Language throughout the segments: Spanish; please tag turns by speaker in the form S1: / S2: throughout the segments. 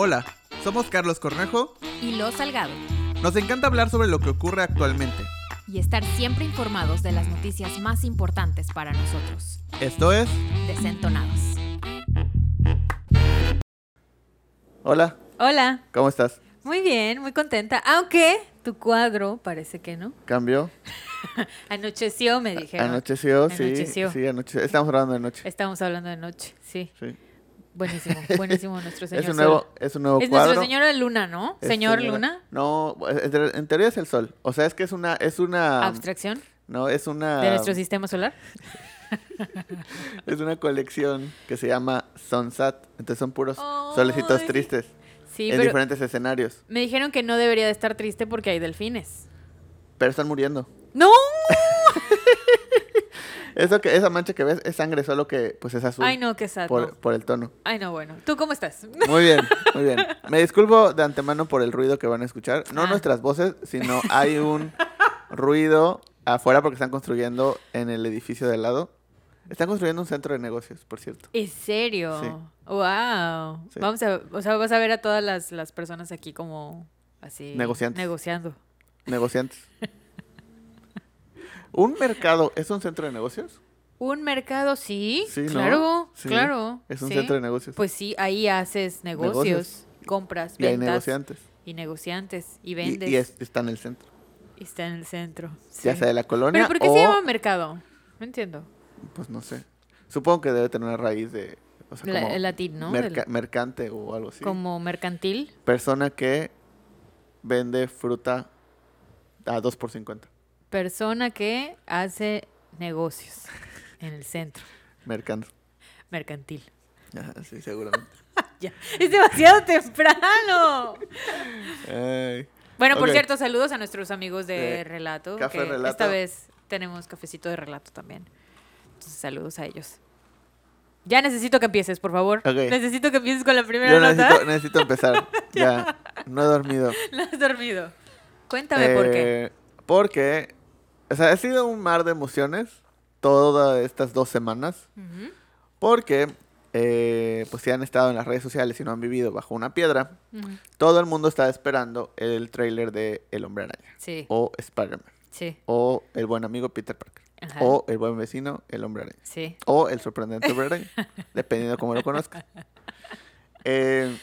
S1: Hola, somos Carlos Cornejo.
S2: Y Lo Salgado.
S1: Nos encanta hablar sobre lo que ocurre actualmente.
S2: Y estar siempre informados de las noticias más importantes para nosotros.
S1: Esto es
S2: Desentonados.
S1: Hola,
S2: Hola.
S1: ¿cómo estás?
S2: Muy bien, muy contenta. Aunque tu cuadro parece que no.
S1: ¿Cambió?
S2: Anocheció, me dijeron.
S1: ¿Anocheció? Sí,
S2: Anocheció.
S1: sí, anocheció. Estamos hablando de noche.
S2: Estamos hablando de noche, sí.
S1: Sí.
S2: Buenísimo, buenísimo nuestro señor.
S1: Es un
S2: Sol.
S1: nuevo, es un nuevo
S2: Es
S1: cuadro.
S2: nuestra señora Luna, ¿no?
S1: Es
S2: Señor
S1: señora-
S2: Luna.
S1: No, en te- en teoría es el sol. O sea, es que es una, es una,
S2: Abstracción
S1: no, es una,
S2: de nuestro sistema solar.
S1: es una colección que se llama Sunsat. Entonces son puros
S2: Ay.
S1: solecitos tristes
S2: Sí,
S1: en
S2: pero
S1: diferentes escenarios.
S2: me dijeron que no debería de estar triste porque hay delfines.
S1: Pero están muriendo.
S2: ¡No!
S1: Eso que, esa mancha que ves es sangre, solo que pues es azul
S2: Ay, no, qué sad.
S1: por,
S2: no.
S1: por el tono.
S2: Ay, no, bueno. ¿Tú cómo estás?
S1: Muy bien, muy bien. Me disculpo de antemano por el ruido que van a escuchar. No
S2: Ah.
S1: nuestras voces, sino hay un ruido afuera porque están construyendo en el edificio de al lado. Están construyendo un centro de negocios, por cierto.
S2: ¿En serio?
S1: Sí.
S2: Wow.
S1: Sí.
S2: Vamos a, o sea, vas a ver a todas las, las personas aquí como así
S1: Negociantes.
S2: negociando.
S1: Negociantes. ¿Un mercado es un centro de negocios?
S2: Un mercado, sí,
S1: Sí, ¿no?
S2: claro,
S1: Sí,
S2: claro.
S1: Es un
S2: sí.
S1: centro de negocios.
S2: Pues sí, ahí haces negocios,
S1: Negocios.
S2: compras,
S1: y hay
S2: ventas
S1: negociantes.
S2: y negociantes y
S1: Y,
S2: vendes.
S1: y es- está en el centro.
S2: y está en el centro.
S1: Ya sea de la colonia
S2: Pero ¿por qué
S1: o...
S2: se llama mercado? No entiendo.
S1: Pues no sé. Supongo que debe tener una raíz de... O sea,
S2: La-
S1: como
S2: el latín, ¿no?
S1: merca-
S2: El-
S1: mercante o algo así.
S2: Como mercantil.
S1: Persona que vende fruta a 2 por 50.
S2: Persona que hace negocios en el centro. Mercantil.
S1: Ajá, sí, seguramente.
S2: Ya. Es demasiado temprano.
S1: Ay.
S2: Bueno, por cierto, saludos a nuestros amigos de
S1: Eh,
S2: Relato.
S1: Café
S2: que
S1: Relato.
S2: Esta vez tenemos cafecito de relato también. Entonces, saludos a ellos. Ya necesito que empieces, por favor. Necesito que empieces con la primera
S1: Yo
S2: nota.
S1: necesito, necesito empezar. ya, no he dormido.
S2: No has dormido. Cuéntame por qué.
S1: Eh, Porque, o sea, ha sido un mar de emociones todas estas dos semanas.
S2: Ujú,
S1: Porque, eh, pues si han estado en las redes sociales y no han vivido bajo una piedra,
S2: ujú.
S1: todo el mundo está esperando el tráiler de El Hombre Araña.
S2: Sí,
S1: O Spider-Man.
S2: sí.
S1: O El Buen Amigo Peter Parker.
S2: Ajá.
S1: O El Buen Vecino, El Hombre Araña.
S2: Sí.
S1: O El Sorprendente Hombre Araña. dependiendo de cómo lo conozcas. Eh,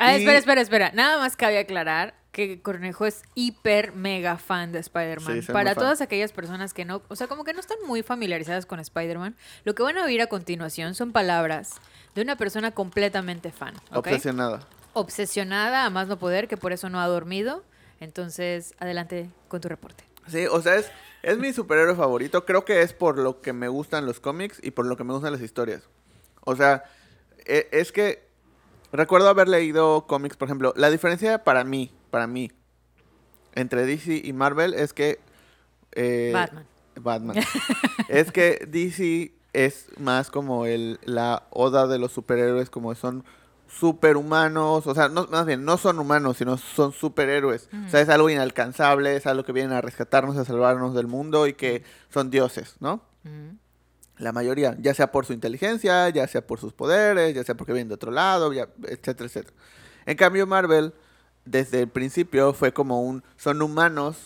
S2: Ah,
S1: Y-
S2: espera, espera, espera. Nada más cabe aclarar que Cornejo es hiper mega fan de Spider-Man.
S1: Sí,
S2: Para
S1: fan.
S2: todas aquellas personas que no, o sea, como que no están muy familiarizadas con Spider-Man, lo que van a oír a continuación son palabras de una persona completamente fan. ¿ok?
S1: Obsesionada.
S2: Obsesionada a más no poder, que por eso no ha dormido. Entonces, adelante con tu reporte.
S1: Sí, o sea, es, es mi superhéroe favorito. Creo que es por lo que me gustan los cómics y por lo que me gustan las historias. O sea, e- es que recuerdo haber leído cómics, por ejemplo, la diferencia para mí, para mí, entre DC y Marvel es que... eh,
S2: Batman.
S1: Batman. es que DC es más como el, la oda de los superhéroes, como son superhumanos, o sea, no, más bien, no son humanos, sino son superhéroes. O sea, es algo inalcanzable, es algo que vienen a rescatarnos, a salvarnos del mundo y que son dioses, ¿no? La mayoría, ya sea por su inteligencia, ya sea por sus poderes, ya sea porque vienen de otro lado, ya- etcétera, etcétera. En cambio, Marvel, desde el principio, fue como un, son humanos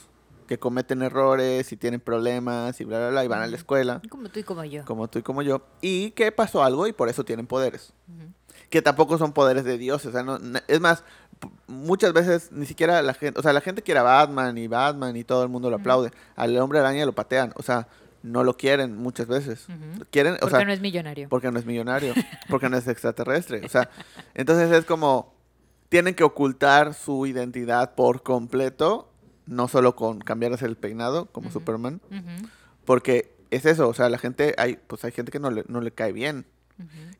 S1: que cometen errores y tienen problemas y bla, bla, bla, y van a la escuela
S2: Como tú y como yo.
S1: como tú y como yo, y que pasó algo y por eso tienen poderes. Que tampoco son poderes de Dios, o sea, no, es más, muchas veces ni siquiera la gente, o sea, la gente quiere a Batman y Batman y todo el mundo lo aplaude. Al hombre araña lo patean, o sea, no lo quieren muchas veces. Quieren, o
S2: Porque
S1: sea,
S2: no es millonario.
S1: porque no es millonario, porque no es extraterrestre, o sea, entonces es como tienen que ocultar su identidad por completo, no solo con cambiarse el peinado como. Superman, porque es eso, o sea, la gente, hay, pues hay gente que no le, no le cae bien.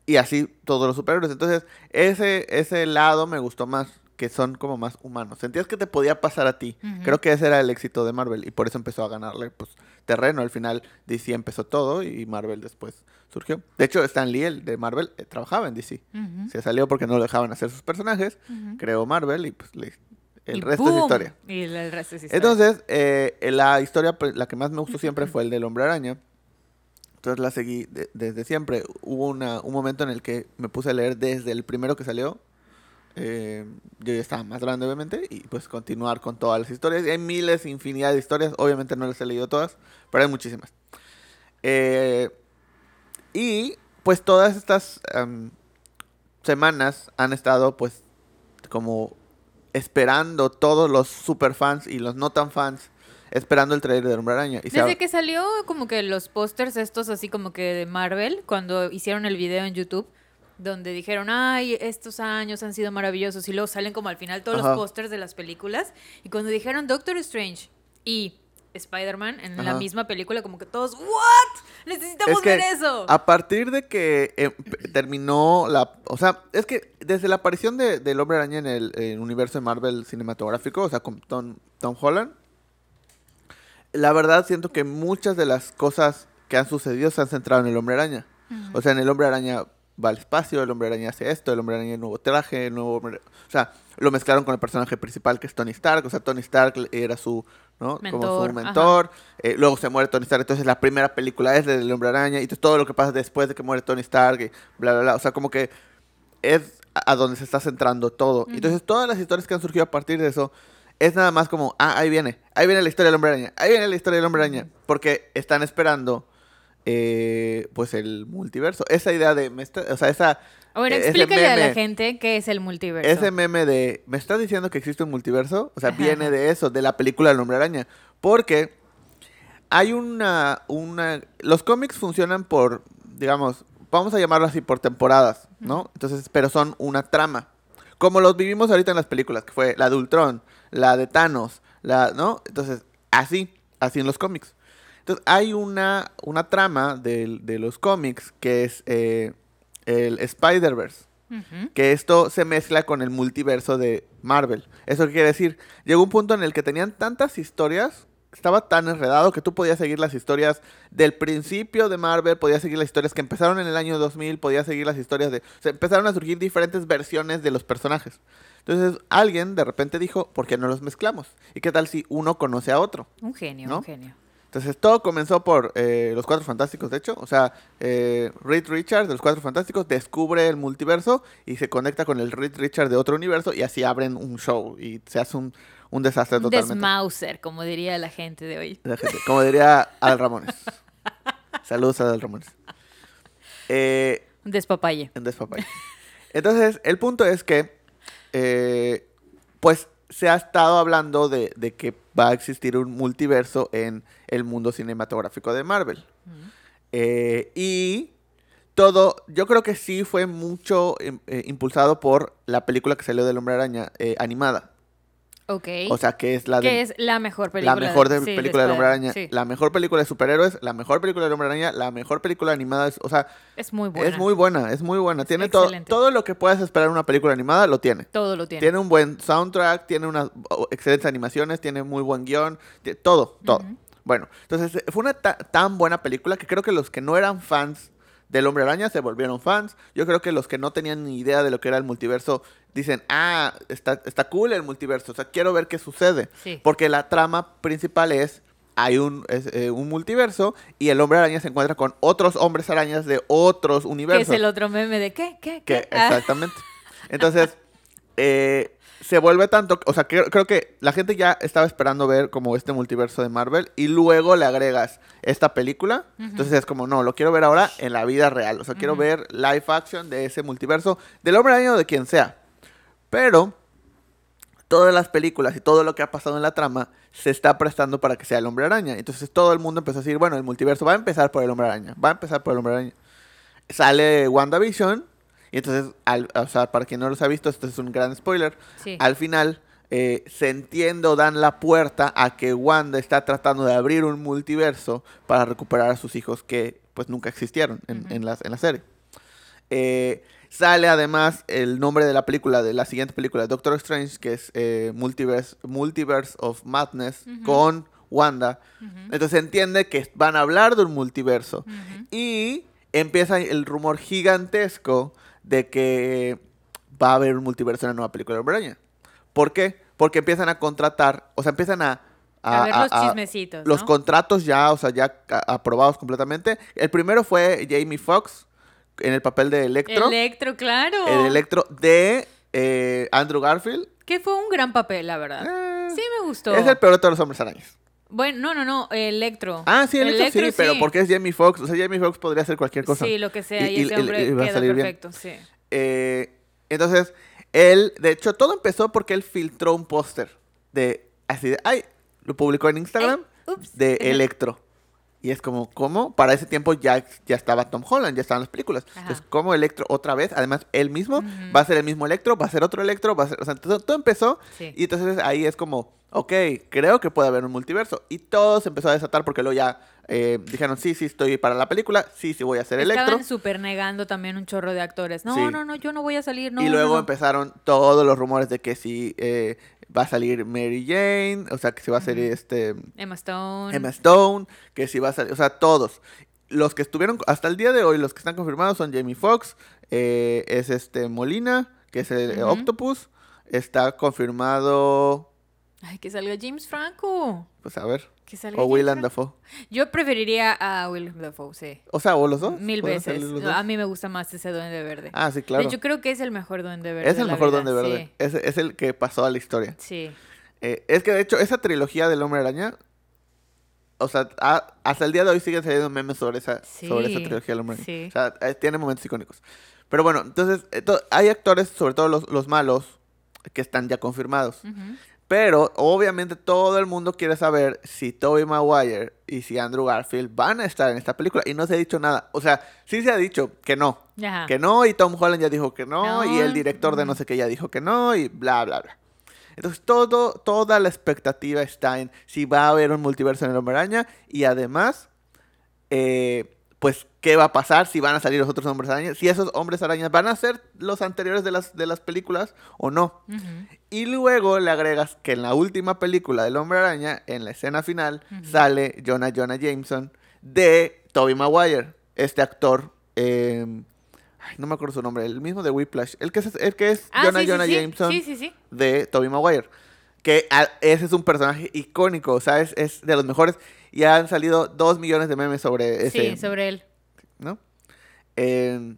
S1: Y así todos los superhéroes. Entonces, ese, ese lado me gustó más, que son como más humanos. Sentías que te podía pasar a ti.
S2: Ujú.
S1: Creo que ese era el éxito de Marvel y por eso empezó a ganarle pues, terreno. Al final DC empezó todo y Marvel después surgió. De hecho, Stan Lee, el de Marvel, eh, trabajaba en DC.
S2: Ujú,
S1: Se salió porque no lo dejaban hacer sus personajes.
S2: ujú.
S1: Creó Marvel y pues le- el
S2: Y
S1: resto es
S2: ¡boom!
S1: historia.
S2: Y el resto es historia.
S1: Entonces, eh, la historia, pues, la que más me gustó siempre fue el del hombre araña. Entonces la seguí de- desde siempre. Hubo una, un momento en el que me puse a leer desde el primero que salió eh, yo ya estaba más grande, obviamente, y pues continuar con todas las historias. Y hay miles, infinidad de historias. Obviamente no las he leído todas, pero hay muchísimas. Eh, y pues todas estas em, semanas han estado pues como esperando todos los super fans y los no tan fans esperando el trailer de Hombre Araña. Y
S2: Desde que salió como que los pósters estos así como que de Marvel, cuando hicieron el video en YouTube, donde dijeron, ay, estos años han sido maravillosos, y luego salen como al final todos
S1: Ajá.
S2: los pósters de las películas, y cuando dijeron Doctor Strange y Spider-Man en la misma película, como que todos, ¿what? Necesitamos
S1: Es que
S2: ver eso.
S1: A partir de que eh, terminó la... O sea, es que desde la aparición de, del Hombre Araña en el, en el universo de Marvel cinematográfico, o sea, con Tom, Tom Holland, la verdad siento que muchas de las cosas que han sucedido se han centrado en el Hombre Araña. O sea, en el Hombre Araña va al espacio, el Hombre Araña hace esto, el Hombre Araña el nuevo traje, el nuevo... Hombre- O sea, lo mezclaron con el personaje principal que es Tony Stark. O sea, Tony Stark era su... ¿no? Como su mentor. Eh, luego se muere Tony Stark, entonces la primera película es del Hombre Araña y todo lo que pasa después de que muere Tony Stark y bla, bla, bla. O sea, como que es a donde se está centrando todo. Y Entonces todas las historias que han surgido a partir de eso es nada más como, ah, ahí viene, ahí viene la historia del Hombre Araña, ahí viene la historia del Hombre Araña, porque están esperando eh, pues el multiverso. Esa idea de, me está- o sea, esa...
S2: Ahora
S1: eh,
S2: explícale a la gente qué es el multiverso.
S1: ese meme de, ¿me estás diciendo que existe un multiverso? O sea, viene de eso, de la película del Hombre Araña. Porque hay una, una... Los cómics funcionan por, digamos, vamos a llamarlo así, por temporadas, ¿no? Entonces, pero son una trama. Como los vivimos ahorita en las películas, que fue la de Ultron, la de Thanos, la, ¿no? Entonces, así, así en los cómics. Entonces, hay una, una trama del- de, los cómics que es eh, el Spider-Verse que esto se mezcla con el multiverso de Marvel. ¿Eso qué quiere decir? Llegó un punto en el que tenían tantas historias, estaba tan enredado que tú podías seguir las historias del principio de Marvel, podías seguir las historias que empezaron en el año 2000, podías seguir las historias de... O sea, empezaron a surgir diferentes versiones de los personajes. Entonces alguien de repente dijo, ¿por qué no los mezclamos? ¿Y qué tal si uno conoce a otro?
S2: Un genio,
S1: ¿No?
S2: un genio.
S1: Entonces todo comenzó por eh, los Cuatro Fantásticos, de hecho. O sea, eh, Reed Richards de los Cuatro Fantásticos descubre el multiverso y se conecta con el Reed Richards de otro universo y así abren un show y se hace un, un desastre
S2: Un
S1: totalmente.
S2: desmauser, como diría la gente de hoy.
S1: La gente, como diría Adal Ramones. Saludos a Adal Ramones. Eh,
S2: Un despapalle.
S1: en Despapay. Entonces, el punto es que, eh, pues, se ha estado hablando de, de que va a existir un multiverso en el mundo cinematográfico de Marvel. Eh, y todo, yo creo que sí fue mucho eh, impulsado por la película que salió del Hombre Araña eh, animada.
S2: Ok.
S1: O sea, que es la de
S2: que es la mejor película.
S1: la mejor de,
S2: sí,
S1: película del Hombre Araña,
S2: sí.
S1: la mejor película de superhéroes, la mejor película del Hombre Araña, la mejor película animada, es- o sea,
S2: Es muy buena.
S1: es muy buena, es muy buena. Tiene todo, todo lo que puedas esperar en una película animada, lo tiene.
S2: Todo lo tiene.
S1: Tiene un buen soundtrack, tiene unas excelentes animaciones, tiene muy buen guion, todo, todo. Bueno, entonces fue una ta- tan buena película que creo que los que no eran fans del Hombre Araña se volvieron fans. Yo creo que los que no tenían ni idea de lo que era el multiverso dicen, ah, está, está cool el multiverso, o sea, quiero ver qué sucede.
S2: Sí.
S1: Porque la trama principal es, hay un, es, eh, un multiverso y el Hombre Araña se encuentra con otros hombres arañas de otros
S2: Que
S1: universos.
S2: es el otro meme de qué, qué,
S1: Que,
S2: qué. Ah,
S1: exactamente. Entonces, eh, se vuelve tanto, o sea, creo, creo que la gente ya estaba esperando ver como este multiverso de Marvel y luego le agregas esta película. Entonces es como, no, lo quiero ver ahora en la vida real. O sea, quiero ver live action de ese multiverso, del hombre araña o de quien sea. Pero todas las películas y todo lo que ha pasado en la trama se está prestando para que sea el hombre araña. Entonces todo el mundo empezó a decir, bueno, el multiverso va a empezar por el hombre araña, va a empezar por el hombre araña. Sale WandaVision y entonces, al- o sea, para quien no los ha visto, esto es un gran spoiler.
S2: Sí.
S1: Al final eh, se entiende o dan la puerta a que Wanda está tratando de abrir un multiverso para recuperar a sus hijos que pues nunca existieron en, en la, en la serie. Eh, sale además el nombre de la película, de la siguiente película, Doctor Strange, que es eh, Multiverse, Multiverse of Madness, con Wanda. Entonces se entiende que van a hablar de un multiverso. Y empieza el rumor gigantesco de que va a haber un multiverso en la nueva película de Araña. ¿Por qué? Porque empiezan a contratar, o sea, empiezan a...
S2: A ver los
S1: a-
S2: chismecitos,
S1: Los
S2: ¿no?
S1: contratos ya, o sea, ya aprobados completamente. El primero fue Jamie Foxx en el papel de Electro.
S2: Electro, claro.
S1: el Electro de Eh, Andrew Garfield.
S2: Que fue un gran papel, la verdad.
S1: eh,
S2: Sí, me gustó.
S1: Es el peor de todos los hombres arañas.
S2: Bueno, no, no, no, Electro.
S1: Ah, sí,
S2: Electro,
S1: sí, pero porque es Jamie Foxx. O sea, Jamie Foxx podría hacer cualquier cosa.
S2: Sí, lo que sea, y,
S1: Y- y-
S2: ese
S1: y-
S2: hombre
S1: y va a
S2: queda
S1: salir bien.
S2: perfecto, sí.
S1: Eh, entonces, él, de hecho, todo empezó porque él filtró un póster de, así de, ay, lo publicó en Instagram
S2: Ay, ups.
S1: de Electro. Y es como, ¿cómo? Para ese tiempo ya, ya estaba Tom Holland, ya estaban las películas.
S2: Ajá.
S1: Entonces, ¿cómo Electro otra vez? Además, él mismo va a ser el mismo Electro, va a ser otro Electro, va a ser, o sea, todo, todo empezó
S2: Sí.
S1: y entonces ahí es como, ok, creo que puede haber un multiverso. Y todo se empezó a desatar porque luego ya eh, dijeron, sí, sí, estoy para la película, sí, sí voy a ser Electro.
S2: Estaban súper negando también un chorro de actores. No,
S1: Sí.
S2: no, no, yo no voy a salir, no.
S1: y luego
S2: no, no.
S1: empezaron todos los rumores de que si eh, va a salir Mary Jane, o sea, que si va a salir este
S2: Emma Stone.
S1: Emma Stone, que si va a salir, o sea, todos. Los que estuvieron hasta el día de hoy, los que están confirmados son Jamie Foxx, eh, es este Molina, que es el
S2: Ujú.
S1: Octopus, está confirmado,
S2: Ay, que salga James Franco.
S1: pues a ver,
S2: Que salga
S1: o Willem. Dafoe.
S2: Yo preferiría a Willem Dafoe, sí.
S1: O sea, o los dos.
S2: Mil
S1: ¿Pueden
S2: veces.
S1: dos?
S2: A mí me gusta más ese duende verde.
S1: Ah, sí, claro.
S2: Hecho, creo que es el mejor duende verde.
S1: es el mejor Duende Verde. Es, es el que pasó a la historia.
S2: Sí. sí.
S1: Eh, es que de hecho, esa trilogía del Hombre Araña. O sea, a- hasta el día de hoy siguen saliendo memes sobre esa, sobre esa
S2: Sí,
S1: trilogía del Hombre Araña.
S2: sí.
S1: O sea, eh, tiene momentos icónicos. Pero bueno, entonces, eh, hay actores, sobre todo los, los malos, que están ya confirmados.
S2: Ujú.
S1: Pero obviamente todo el mundo quiere saber si Tobey Maguire y si Andrew Garfield van a estar en esta película. Y no se ha dicho nada. O sea, sí se ha dicho que no.
S2: Ajá.
S1: Que no, y Tom Holland ya dijo que no, y el director de no sé qué ya dijo que no, y bla, bla, bla. Entonces, todo, toda la expectativa está en si va a haber un multiverso en el Hombre Araña, y además, eh, pues, ¿qué va a pasar? Si van a salir los otros Hombres Arañas, si esos Hombres Arañas van a ser los anteriores de las, de las películas o no. Y luego le agregas que en la última película del Hombre Araña, en la escena final, sale Jonah Jonah Jameson de Tobey Maguire, este actor. eh, ay, no me acuerdo su nombre, el mismo de Whiplash. El que es, el que es
S2: Ah,
S1: Jonah
S2: sí,
S1: Jonah
S2: sí.
S1: Jameson
S2: Sí,
S1: de Tobey Maguire. Que a- ese es un personaje icónico, o sea, es, es de los mejores. Y han salido dos millones de memes sobre ese.
S2: Sí, sobre él.
S1: ¿No? Eh,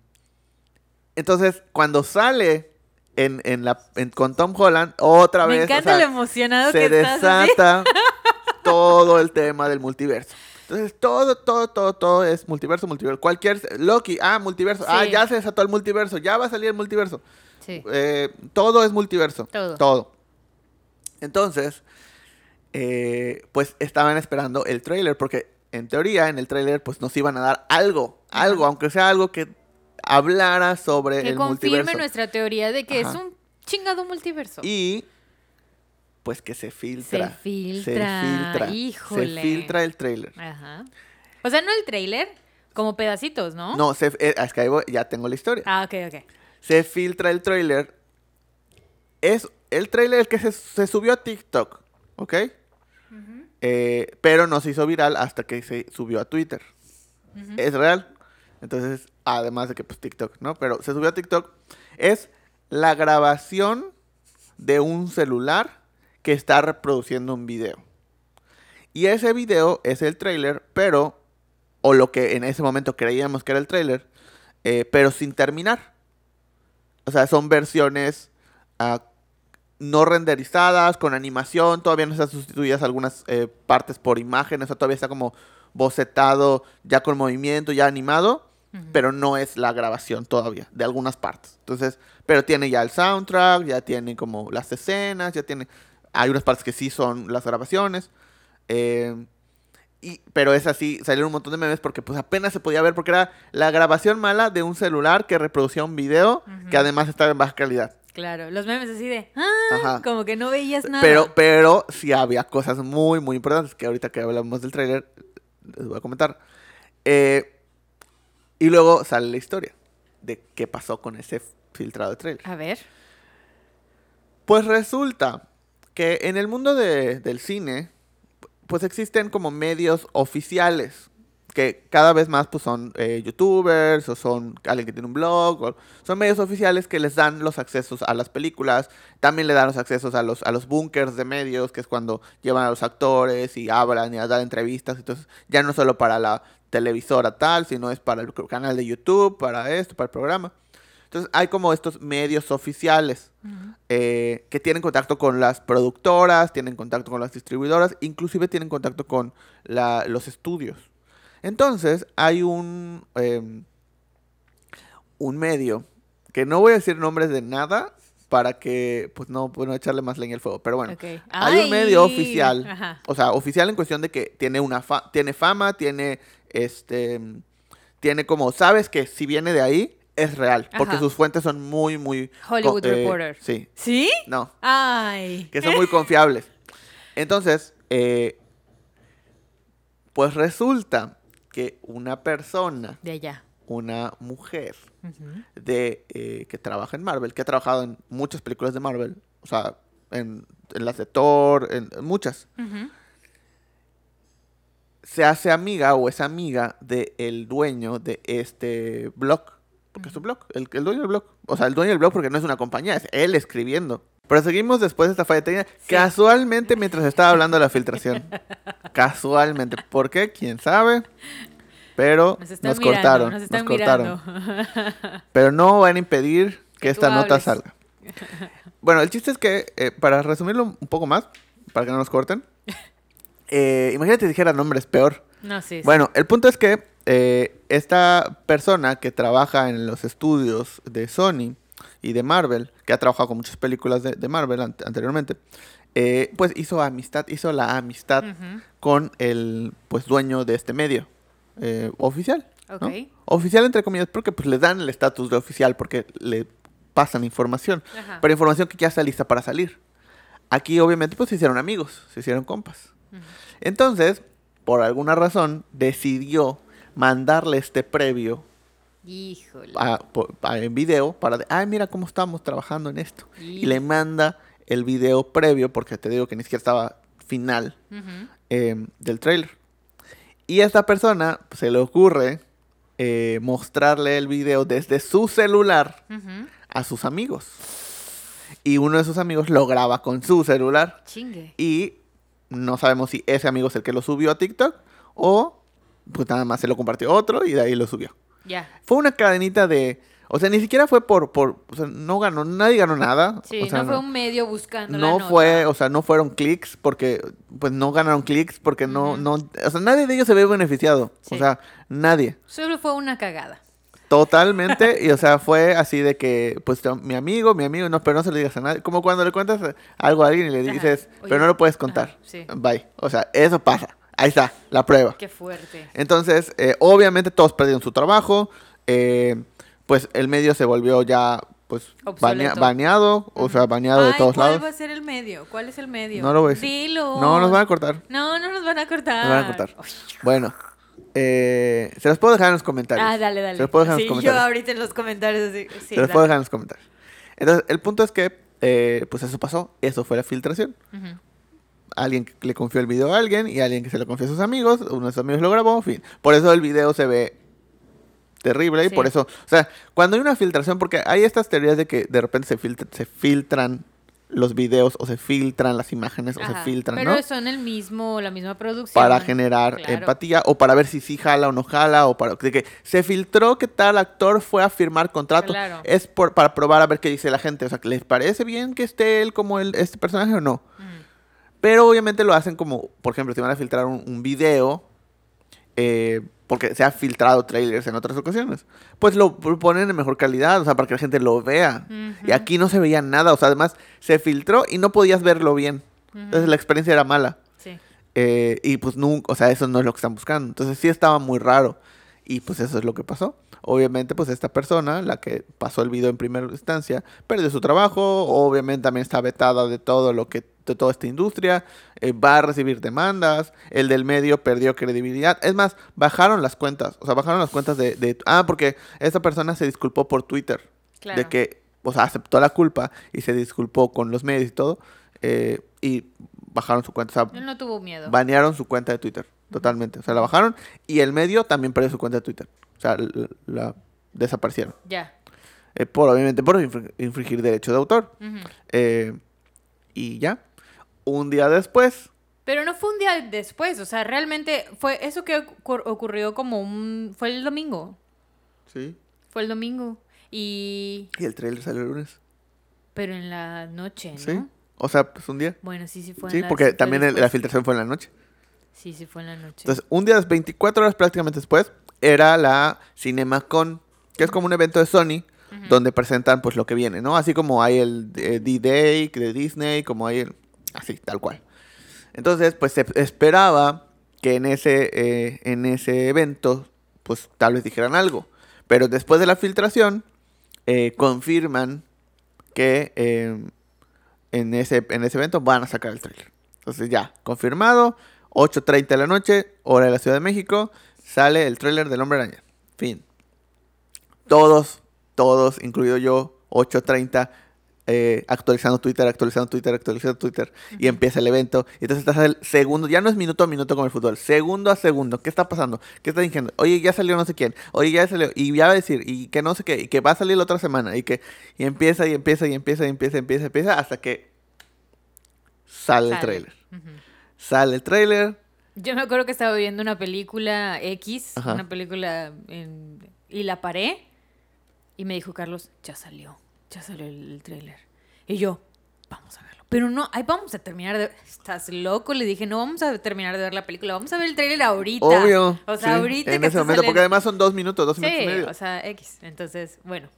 S1: entonces, cuando sale en, en la, en- con Tom Holland, otra
S2: Me
S1: vez o
S2: encanta
S1: sea,
S2: lo emocionado
S1: se
S2: que estás. así.
S1: desata todo el tema del multiverso. Entonces, todo, todo, todo, todo es multiverso, multiverso. Cualquier... Loki, ah, multiverso. Ah, ya se desató el multiverso. Ya va a salir el multiverso.
S2: Sí.
S1: Eh, todo es multiverso.
S2: Todo.
S1: Todo. Entonces, eh, pues estaban esperando el tráiler, porque en teoría en el tráiler pues nos iban a dar algo,
S2: Ajá.
S1: algo, aunque sea algo que hablara sobre
S2: Que
S1: el
S2: confirme
S1: multiverso.
S2: nuestra teoría de que es un chingado multiverso.
S1: Y pues que se filtra.
S2: Se filtra,
S1: Se filtra.
S2: híjole.
S1: Se filtra el tráiler.
S2: Ajá. O sea, no el trailer, como pedacitos, ¿no?
S1: No, se, eh, es que ahí voy- ya tengo la historia.
S2: Ah, ok, ok.
S1: Se filtra el tráiler. Es el tráiler que se, se subió a TikTok, ¿ok? Eh, pero no se hizo viral hasta que se subió a Twitter. Es real. Entonces, además de que pues TikTok, ¿no? Pero se subió a TikTok. Es la grabación de un celular que está reproduciendo un video. Y ese video es el trailer, pero, o lo que en ese momento creíamos que era el trailer, eh, pero sin terminar. O sea, son versiones ah, no renderizadas, con animación, todavía no están sustituidas algunas eh, partes por imágenes, o sea, todavía está como bocetado, ya con movimiento, ya animado, pero no es la grabación todavía, de algunas partes. Entonces, pero tiene ya el soundtrack, ya tiene como las escenas, ya tiene, hay unas partes que sí son las grabaciones. eh, y, pero es así, salieron un montón de memes porque pues apenas se podía ver porque era la grabación mala de un celular que reproducía un video que además estaba en baja calidad.
S2: Claro, los memes así de, ah, como que no veías nada.
S1: Pero, pero sí había cosas muy, muy importantes que ahorita que hablamos del tráiler les voy a comentar. Eh, y luego sale la historia de qué pasó con ese filtrado de tráiler.
S2: A ver.
S1: Pues resulta que en el mundo de- del cine, pues existen como medios oficiales que cada vez más pues son eh, youtubers o son alguien que tiene un blog o son medios oficiales que les dan los accesos a las películas. También le dan los accesos a los a los bunkers de medios que es cuando llevan a los actores y hablan y a dar entrevistas. Entonces ya no solo para la televisora tal sino es para el canal de YouTube para esto para el programa. Entonces hay como estos medios oficiales eh, que tienen contacto con las productoras, tienen contacto con las distribuidoras, inclusive tienen contacto con la- los estudios. Entonces hay un, em, un medio, que no voy a decir nombres de nada para que pues no, pues, no echarle más leña al fuego, pero bueno. Hay un medio oficial,
S2: Ajá.
S1: o sea, oficial en cuestión de que tiene una fa- tiene fama, tiene este tiene como sabes que si viene de ahí es real, porque sus fuentes son muy muy
S2: Hollywood
S1: eh,
S2: Reporter.
S1: Sí,
S2: ¿Sí?
S1: no,
S2: Ay.
S1: que son muy confiables. Entonces, eh, pues resulta que una persona,
S2: De allá.
S1: una mujer de eh, que trabaja en Marvel, que ha trabajado en muchas películas de Marvel, o sea, en, en las de Thor, en, en muchas, se hace amiga o es amiga del dueño de este blog. Porque es un blog, el, el dueño del blog. O sea, el dueño del blog porque no es una compañía, es él escribiendo. Pero seguimos después de esta falla técnica, casualmente mientras estaba hablando de la filtración. casualmente. ¿Por qué? ¿Quién sabe? Pero
S2: Nos
S1: nos,
S2: están mirando,
S1: cortaron.
S2: nos
S1: cortaron. Pero no van a impedir que esta nota salga. Bueno, el chiste es que, eh, para resumirlo un poco más, para que no nos corten, eh, imagínate si dijera nombres peor.
S2: No, sí. sí.
S1: Bueno, el punto es que eh, esta persona que trabaja en los estudios de Sony y de Marvel, que ha trabajado con muchas películas de, de Marvel ante- anteriormente, eh, pues hizo amistad, hizo la amistad con el pues dueño de este medio eh, oficial. Oficial entre comillas, porque pues le dan el estatus de oficial, porque le pasan información,
S2: Ajá.
S1: pero información que ya está lista para salir. Aquí obviamente pues se hicieron amigos, se hicieron compas. Entonces, por alguna razón, decidió mandarle este previo
S2: Híjole.
S1: a- po- a- en video para, ay, mira cómo estamos trabajando en esto. Y
S2: Y-
S1: le manda el video previo, porque te digo que ni siquiera estaba final eh, del trailer. Y a esta persona pues, se le ocurre eh, mostrarle el video desde su celular a sus amigos. Y uno de sus amigos lo graba con su celular.
S2: Chingue.
S1: Y no sabemos si ese amigo es el que lo subió a TikTok o pues nada más se lo compartió otro y de ahí lo subió.
S2: Ya.
S1: Fue una cadenita de... O sea, ni siquiera fue por... por o sea, no ganó, nadie ganó nada.
S2: Sí,
S1: o sea,
S2: no fue un medio buscando la
S1: no
S2: nota.
S1: fue, o sea, no fueron clics porque, pues no ganaron clics porque no, no, o sea, nadie de ellos se ve beneficiado.
S2: Sí.
S1: O sea, nadie.
S2: Solo fue una cagada.
S1: Totalmente, y o sea, fue así de que, pues mi amigo, mi amigo, no, pero no se lo digas a nadie. Como cuando le cuentas algo a alguien y le
S2: Ajá.
S1: dices,
S2: Oye,
S1: pero no lo puedes contar.
S2: ajá, sí.
S1: Bye. O sea, eso pasa. Ahí está, la prueba.
S2: Qué fuerte.
S1: Entonces, eh, obviamente todos perdieron su trabajo. eh, pues el medio se volvió ya, pues, banea- baneado. O sea, baneado de
S2: Ay,
S1: todos
S2: ¿cuál
S1: lados.
S2: va a ser el medio? ¿Cuál es el medio?
S1: No lo voy a decir.
S2: Dilo.
S1: No, nos van a cortar.
S2: No, no nos van a cortar.
S1: Nos van a cortar. Bueno, eh, se los puedo dejar en los comentarios.
S2: Ah, dale, dale.
S1: Se los puedo dejar en
S2: sí,
S1: los comentarios.
S2: yo ahorita en los comentarios. Sí, sí,
S1: se los
S2: dale.
S1: puedo dejar en los comentarios. Entonces, el punto es que, eh, pues eso pasó. Eso fue la filtración.
S2: Ujú.
S1: Alguien que le confió el video a alguien y alguien que se lo confió a sus amigos. Uno de sus amigos lo grabó, en fin. Por eso el video se ve terrible y por eso, o sea, cuando hay una filtración, porque hay estas teorías de que de repente se, filtra- se filtran los videos o se filtran las imágenes o se filtran,
S2: Pero
S1: ¿no?
S2: son el mismo, la misma producción.
S1: para generar
S2: Claro.
S1: empatía o para ver si sí jala o no jala o para de que se filtró que tal actor fue a firmar contrato
S2: Claro.
S1: es por, para probar a ver qué dice la gente o sea les parece bien que esté él como el, este personaje o no
S2: Ujú.
S1: Pero obviamente lo hacen como por ejemplo si van a filtrar un, un video eh, porque se ha filtrado trailers en otras ocasiones pues lo ponen en mejor calidad o sea para que la gente lo vea y
S2: Ujú.
S1: aquí no se veía nada o sea además se filtró y no podías verlo bien entonces
S2: Ujú.
S1: la experiencia era mala
S2: Sí.
S1: eh, y pues nunca, o sea, eso no es lo que están buscando. Entonces sí estaba muy raro. Y pues eso es lo que pasó. Obviamente, pues esta persona, la que pasó el video en primera instancia, perdió su trabajo. Obviamente también está vetada de todo lo que, de toda esta industria. eh, va a recibir demandas. El del medio perdió credibilidad. Es más, bajaron las cuentas. O sea, bajaron las cuentas de. de- ah, porque esta persona se disculpó por Twitter.
S2: Claro.
S1: De que, o sea, aceptó la culpa y se disculpó con los medios y todo. eh, y bajaron su cuenta. O sea,
S2: Él no tuvo miedo.
S1: banearon su cuenta de Twitter, totalmente. O sea, la bajaron y el medio también perdió su cuenta de Twitter. O sea, l- la, desaparecieron.
S2: Ya.
S1: Eh, por, obviamente, por infr- infringir derecho de autor. Eh, y ya. Un día después,
S2: Pero no fue un día después, o sea, realmente fue eso que ocur- ocurrió como un... Fue el domingo,
S1: sí,
S2: fue el domingo. Y...
S1: Y el trailer sale el lunes.
S2: Pero en la noche, ¿no?
S1: Sí. O sea, pues un día.
S2: Bueno, sí, sí fue en
S1: Sí,
S2: la-
S1: porque también el- la filtración fue en la noche.
S2: Sí, sí fue en la noche.
S1: Entonces, un día, 24 horas prácticamente después, era la CinemaCon, que es como un evento de Sony, donde presentan pues lo que viene, ¿no? Así como hay el eh, D-Day de Disney, como hay el... Así, tal cual. Entonces, pues se esperaba que en ese, eh, en ese evento, pues tal vez dijeran algo. Pero después de la filtración, eh, confirman que eh, en, ese, en ese evento van a sacar el trailer. Entonces ya, confirmado, 8.30 de la noche, hora de la Ciudad de México, sale el tráiler del Hombre Araña. Fin. Todos, todos, incluido yo, 8.30, eh, actualizando Twitter, actualizando Twitter, actualizando Twitter, y empieza el evento. Y entonces estás el segundo, ya no es minuto a minuto como el fútbol, segundo a segundo. ¿Qué está pasando? ¿Qué está diciendo? Oye, ya salió no sé quién, oye, ya salió, y ya va a decir, y que no sé qué, y que va a salir la otra semana, y que y empieza, y empieza, y empieza, y empieza, y empieza, y empieza, hasta que sale, el.
S2: Ujú.
S1: Sale el tráiler.
S2: Yo me acuerdo que estaba viendo una película X,
S1: Ajá.
S2: una película en- y la paré y me dijo Carlos, ya salió, ya salió el, el tráiler. Y yo, vamos a verlo. Pero no, ahí vamos a terminar de... ¿Estás loco? Le dije, no vamos a terminar de ver la película, vamos a ver el tráiler ahorita.
S1: Obvio.
S2: O sea,
S1: sí,
S2: ahorita
S1: En
S2: que
S1: ese momento, porque además son dos minutos, dos minutos y
S2: Sí,
S1: medio.
S2: o sea, X. Entonces, bueno.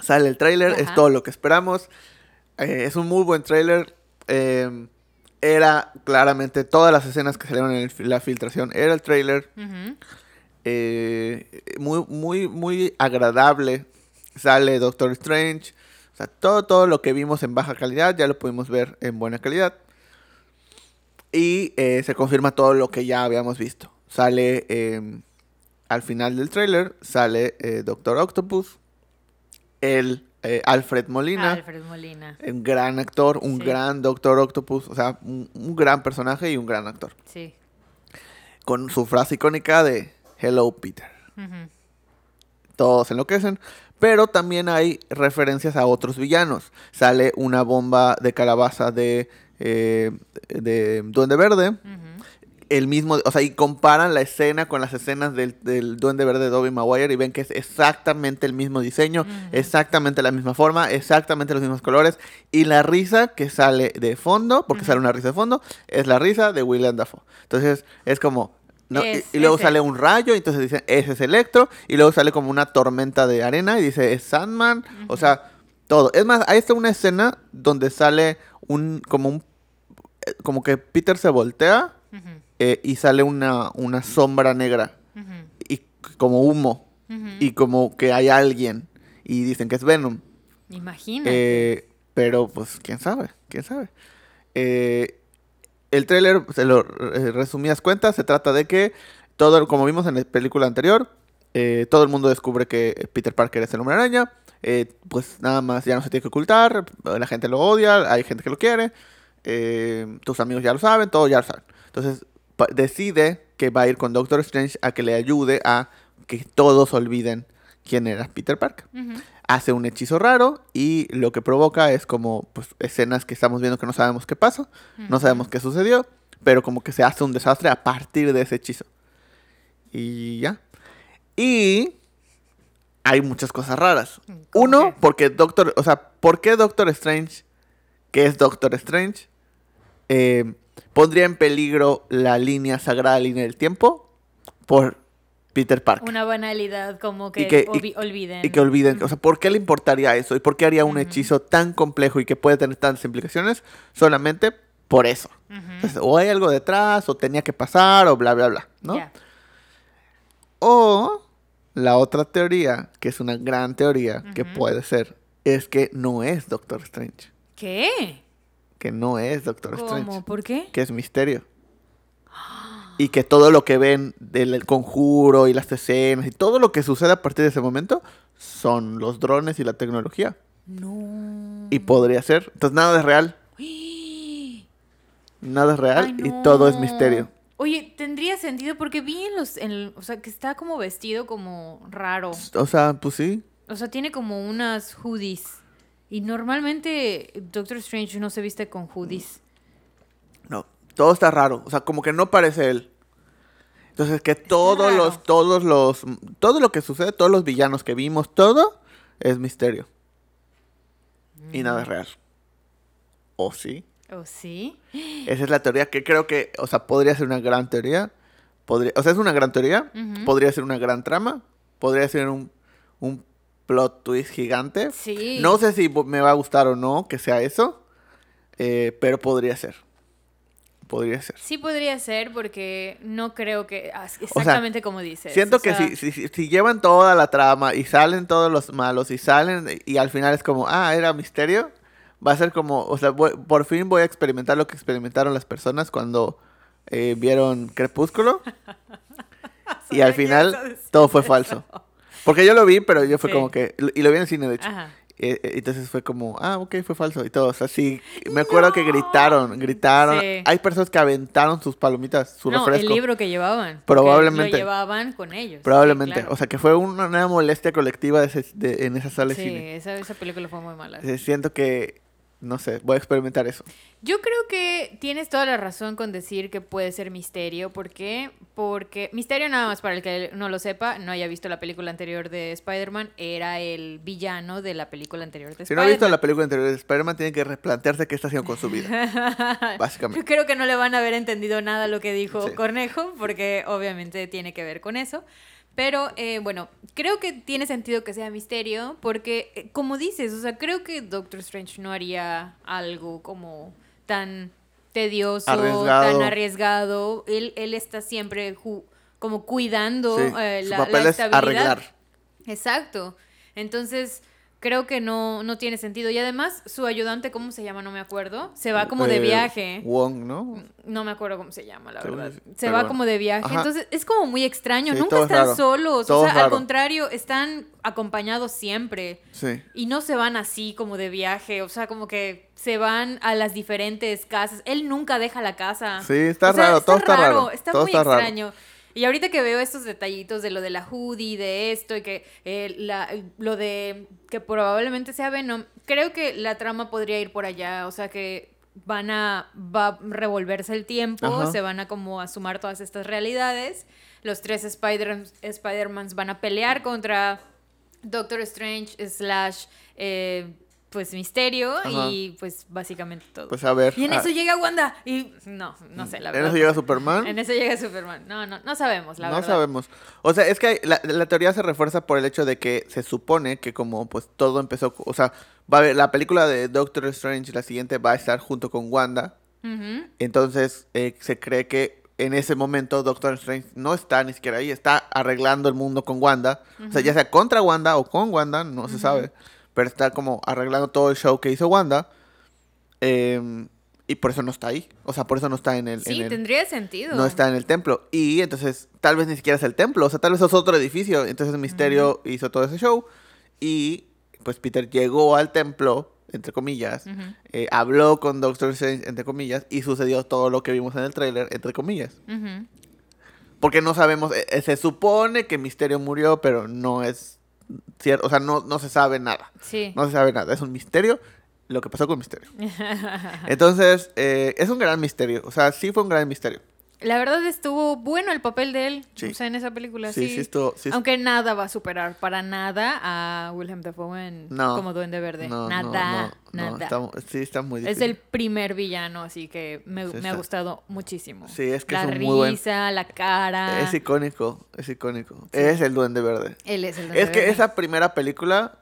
S1: Sale el tráiler, es todo lo que esperamos. Eh, es un muy buen tráiler. Eh, era claramente todas las escenas que salieron en el la filtración. Era el tráiler. Eh, muy, muy, muy agradable. Sale Doctor Strange. O sea, todo, todo lo que vimos en baja calidad ya lo pudimos ver en buena calidad. Y eh, se confirma todo lo que ya habíamos visto. Sale eh, al final del tráiler, sale eh, Doctor Octopus, el eh, Alfred Molina,
S2: Alfred Molina.
S1: un gran actor, un
S2: Sí.
S1: gran Doctor Octopus, o sea, un, un gran personaje y un gran actor.
S2: Sí.
S1: Con su frase icónica de Hello Peter. Todos enloquecen. Pero también hay referencias a otros villanos. Sale una bomba de calabaza de, eh, de Duende Verde. El mismo, o sea, y comparan la escena con las escenas del, del Duende Verde de Dobby Maguire y ven que es exactamente el mismo diseño, exactamente la misma forma, exactamente los mismos colores. Y la risa que sale de fondo, porque sale una risa de fondo, es la risa de William Dafoe. Entonces, es como... ¿no? Y- luego
S2: ese.
S1: sale un rayo, y entonces dicen, ese es Electro, y luego sale como una tormenta de arena, y dice, es Sandman, o sea, todo. Es más, ahí está una escena donde sale un, como un, eh, como que Peter se voltea, eh, y sale una, una sombra negra, y como humo, y como que hay alguien, y dicen que es Venom.
S2: Imagínate.
S1: Eh, pero pues, quién sabe, quién sabe. Eh, el tráiler, se lo eh, resumidas cuentas, se trata de que todo, como vimos en la película anterior, eh, todo el mundo descubre que Peter Parker es el hombre araña. eh, pues nada más ya no se tiene que ocultar, la gente lo odia, hay gente que lo quiere, tus amigos ya lo saben, todos ya lo saben. Entonces decide que va a ir con Doctor Strange a que le ayude a que todos olviden quién era Peter Parker. Hace un hechizo raro y lo que provoca es como pues, escenas que estamos viendo que no sabemos qué pasó, no sabemos qué sucedió, pero como que se hace un desastre a partir de ese hechizo. Y ya. Y hay muchas cosas raras.
S2: ¿Cómo
S1: Uno,
S2: qué?
S1: porque Doctor, o sea, ¿por qué Doctor Strange, que es Doctor Strange, eh, pondría en peligro la línea sagrada línea del tiempo por Peter Parker?
S2: Una banalidad como que,
S1: Y que- y-
S2: olviden.
S1: Y que olviden, o sea, ¿por qué le importaría eso? ¿Y por qué haría un hechizo tan complejo y que puede tener tantas implicaciones? Solamente por eso. Entonces, o hay algo detrás, o tenía que pasar, o bla, bla, bla, ¿no? O la otra teoría, que es una gran teoría, que puede ser, es que no es Doctor Strange.
S2: ¿Qué?
S1: Que no es Doctor
S2: ¿Cómo?
S1: Strange.
S2: ¿Por qué?
S1: Que es misterio. Y que todo lo que ven del conjuro y las escenas y todo lo que sucede a partir de ese momento son los drones y la tecnología.
S2: No.
S1: Y podría ser. Entonces nada es real. Nada es real
S2: Ay,
S1: y todo es misterio.
S2: Oye, tendría sentido porque vi en los. en- o sea, que está como vestido como raro.
S1: O sea, pues sí.
S2: O sea, tiene como unas hoodies. Y normalmente Doctor Strange no se viste con hoodies.
S1: No, todo está raro. O sea, como que no parece él. Entonces que todos los, todos los, todo lo que sucede, todos los villanos que vimos, todo, es misterio. Y nada es
S2: Mm.
S1: real. ¿O sí?
S2: ¿O sí?
S1: Esa es la teoría que creo que, o sea, podría ser una gran teoría. Podría, o sea, es una gran teoría. Podría ser una gran trama. Podría ser un, un plot twist gigante.
S2: Sí.
S1: No sé si me va a gustar o no que sea eso. eh, pero podría ser. Podría ser.
S2: Sí podría ser porque no creo que... ah,
S1: sea,
S2: Exactamente como dices.
S1: Siento
S2: o
S1: que
S2: sea,
S1: si, si, si- si llevan toda la trama y salen todos los malos y salen y al final es como, ah, era misterio, va a ser como, o sea, voy- por fin voy a experimentar lo que experimentaron las personas cuando eh, vieron Crepúsculo y al final todo fue falso. Porque yo lo vi, pero yo fue
S2: Sí.
S1: como que, y lo vi en el cine de hecho.
S2: Ajá.
S1: Eh, eh, entonces fue como, ah, ok, fue falso y todo. O sea, sí, me acuerdo que gritaron, gritaron.
S2: Sí.
S1: Hay personas que aventaron sus palomitas, su
S2: no,
S1: refresco.
S2: el libro que llevaban.
S1: Probablemente.
S2: Lo llevaban con ellos. sí,
S1: Probablemente.
S2: claro.
S1: O sea, que fue una, una molestia colectiva de ese- de- en esa sala de
S2: Sí,
S1: cine.
S2: esa, esa película fue muy mala.
S1: Eh, Siento que, no sé, voy a experimentar eso.
S2: Yo creo que tienes toda la razón con decir que puede ser misterio. ¿Por qué? Porque Misterio, nada más para el que no lo sepa, no haya visto la película anterior de Spider-Man, era el villano de la película anterior de
S1: Si no
S2: Spider-Man.
S1: ha visto la película anterior de Spider-Man, tiene que replantearse qué está haciendo con su vida.
S2: Yo
S1: Básicamente.
S2: creo que no le van a haber entendido nada lo que dijo
S1: Sí.
S2: Cornejo, porque obviamente tiene que ver con eso. Pero eh, bueno, creo que tiene sentido que sea misterio, porque eh, como dices, o sea, creo que Doctor Strange no haría algo como tan tedioso,
S1: Arriesgado.
S2: tan arriesgado. Él, él está siempre como cuidando
S1: Sí,
S2: eh,
S1: su
S2: la,
S1: papel
S2: la
S1: es
S2: estabilidad.
S1: arreglar.
S2: Exacto. Entonces, creo que no, no tiene sentido. Y además, su ayudante, ¿cómo se llama? No me acuerdo. Se va como de
S1: Eh,
S2: viaje.
S1: Wong, ¿no?
S2: No me acuerdo cómo se llama, la verdad. Se va
S1: bueno.
S2: como de viaje.
S1: Ajá.
S2: Entonces, es como muy extraño.
S1: Sí,
S2: Nunca están
S1: raro.
S2: solos.
S1: Todo
S2: o sea, al
S1: raro.
S2: contrario, están acompañados siempre.
S1: Sí.
S2: Y no se van así como de viaje. O sea, como que se van a las diferentes casas. Él nunca deja la casa.
S1: Sí, está
S2: O sea,
S1: raro, todo está raro.
S2: Está
S1: todo
S2: muy
S1: está raro.
S2: Y ahorita que veo estos detallitos de lo de la hoodie, de esto, y que eh, la- lo de que probablemente sea Venom, creo que la trama podría ir por allá. O sea que van a va a revolverse el tiempo,
S1: Ajá.
S2: se van a como a sumar todas estas realidades. Los tres Spider- Spider-Mans van a pelear contra Doctor Strange slash eh, pues Misterio
S1: Ajá.
S2: y pues básicamente todo.
S1: Pues a ver.
S2: y en eso llega Wanda y no, no sé, la
S1: ¿En
S2: verdad.
S1: eso llega Superman?
S2: En eso llega Superman. No, no, no sabemos, la
S1: no
S2: verdad.
S1: sabemos. O sea, es que la, la teoría se refuerza por el hecho de que se supone que como pues todo empezó, o sea, va a haber la película de Doctor Strange, la siguiente va a estar junto con Wanda. Entonces eh, se cree que en ese momento Doctor Strange no está ni siquiera ahí, está arreglando el mundo con Wanda. O sea, ya sea contra Wanda o con Wanda, no se sabe. Pero está como arreglando todo el show que hizo Wanda. em, y por eso no está ahí. O sea, por eso no está en el... en
S2: Sí,
S1: el-
S2: tendría sentido.
S1: no está en el templo. Y entonces, tal vez ni siquiera es el templo. O sea, tal vez es otro edificio. Entonces, Misterio hizo todo ese show. Y pues Peter llegó al templo, entre comillas. Eh, habló con Doctor Strange, entre comillas. Y sucedió todo lo que vimos en el tráiler, entre comillas. Porque no sabemos. eh, eh, se supone que Misterio murió, pero no es cierto. O sea, no, no se sabe nada.
S2: Sí.
S1: No se sabe nada. Es un misterio lo que pasó con Misterio. Entonces, eh, es un gran misterio. O sea, sí fue un gran misterio.
S2: La verdad estuvo bueno el papel de él,
S1: Sí.
S2: o sea, en esa película,
S1: Sí, estuvo.
S2: Aunque nada va a superar para nada a William Dafoe en
S1: No.
S2: como Duende Verde.
S1: No,
S2: nada,
S1: no,
S2: nada.
S1: está sí, está muy
S2: es el primer villano, así que me, ha gustado muchísimo.
S1: Sí, es que
S2: la
S1: es un muy buen-
S2: risa, la cara.
S1: Es icónico, es icónico. Es el Duende Verde.
S2: Él es el Duende
S1: Es que
S2: Verde.
S1: esa primera película,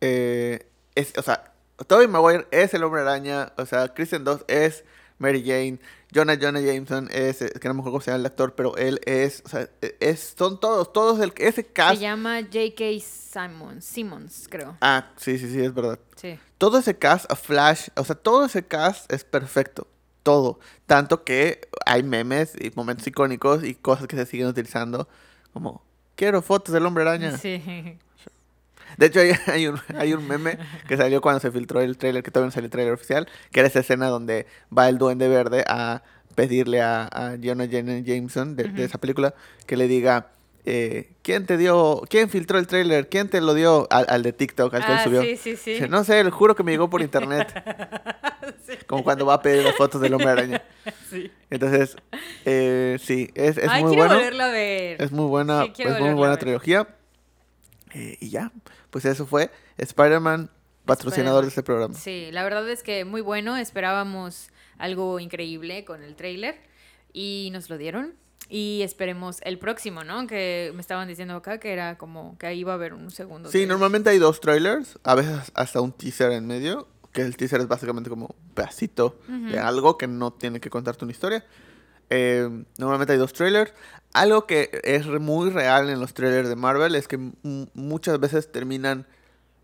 S1: eh, es, o sea, Tobey Maguire es el Hombre Araña, o sea, Kristen Dunst es Mary Jane, Jonah Jonah Jameson es, eh, que no me acuerdo cómo se llama el actor, pero él es, o sea, eh, es, son todos, todos el, ese
S2: Se
S1: cast.
S2: llama J.K. Simons, Simmons, creo.
S1: Ah, sí, sí, sí, es verdad.
S2: Sí.
S1: todo ese cast, a Flash, o sea, todo ese cast es perfecto. Todo. Tanto que hay memes y momentos icónicos y cosas que se siguen utilizando. Como, quiero fotos del hombre araña.
S2: Sí.
S1: De hecho, hay, hay un, hay un meme que salió cuando se filtró el trailer, que todavía no salió el trailer oficial, que era esa escena donde va el duende verde a pedirle a, a Jonah Jameson de, esa película que le diga, eh, ¿quién te dio, quién filtró el trailer? ¿Quién te lo dio? Al, al de TikTok, al que él
S2: Ah,
S1: subió.
S2: sí, sí, sí.
S1: Dice, no sé, juro que me llegó por internet. Como cuando va a pedir las fotos del hombre araña.
S2: Sí.
S1: Entonces, eh, sí, es, es
S2: Ay,
S1: muy bueno.
S2: a ver.
S1: Es muy buena, es muy buena
S2: ver.
S1: trilogía. Eh, y ya, pues eso fue Spider-Man, patrocinador de este programa.
S2: Sí, la verdad es que muy bueno. Esperábamos algo increíble con el tráiler y nos lo dieron. Y esperemos el próximo, ¿no? Que me estaban diciendo acá que era como que ahí iba a haber un segundo.
S1: Sí,
S2: trailer.
S1: normalmente hay dos trailers, a veces hasta un teaser en medio, que el teaser es básicamente como un pedacito de algo que no tiene que contarte una historia. Eh, normalmente hay dos trailers. Algo que es muy real en los trailers de Marvel es que muchas veces terminan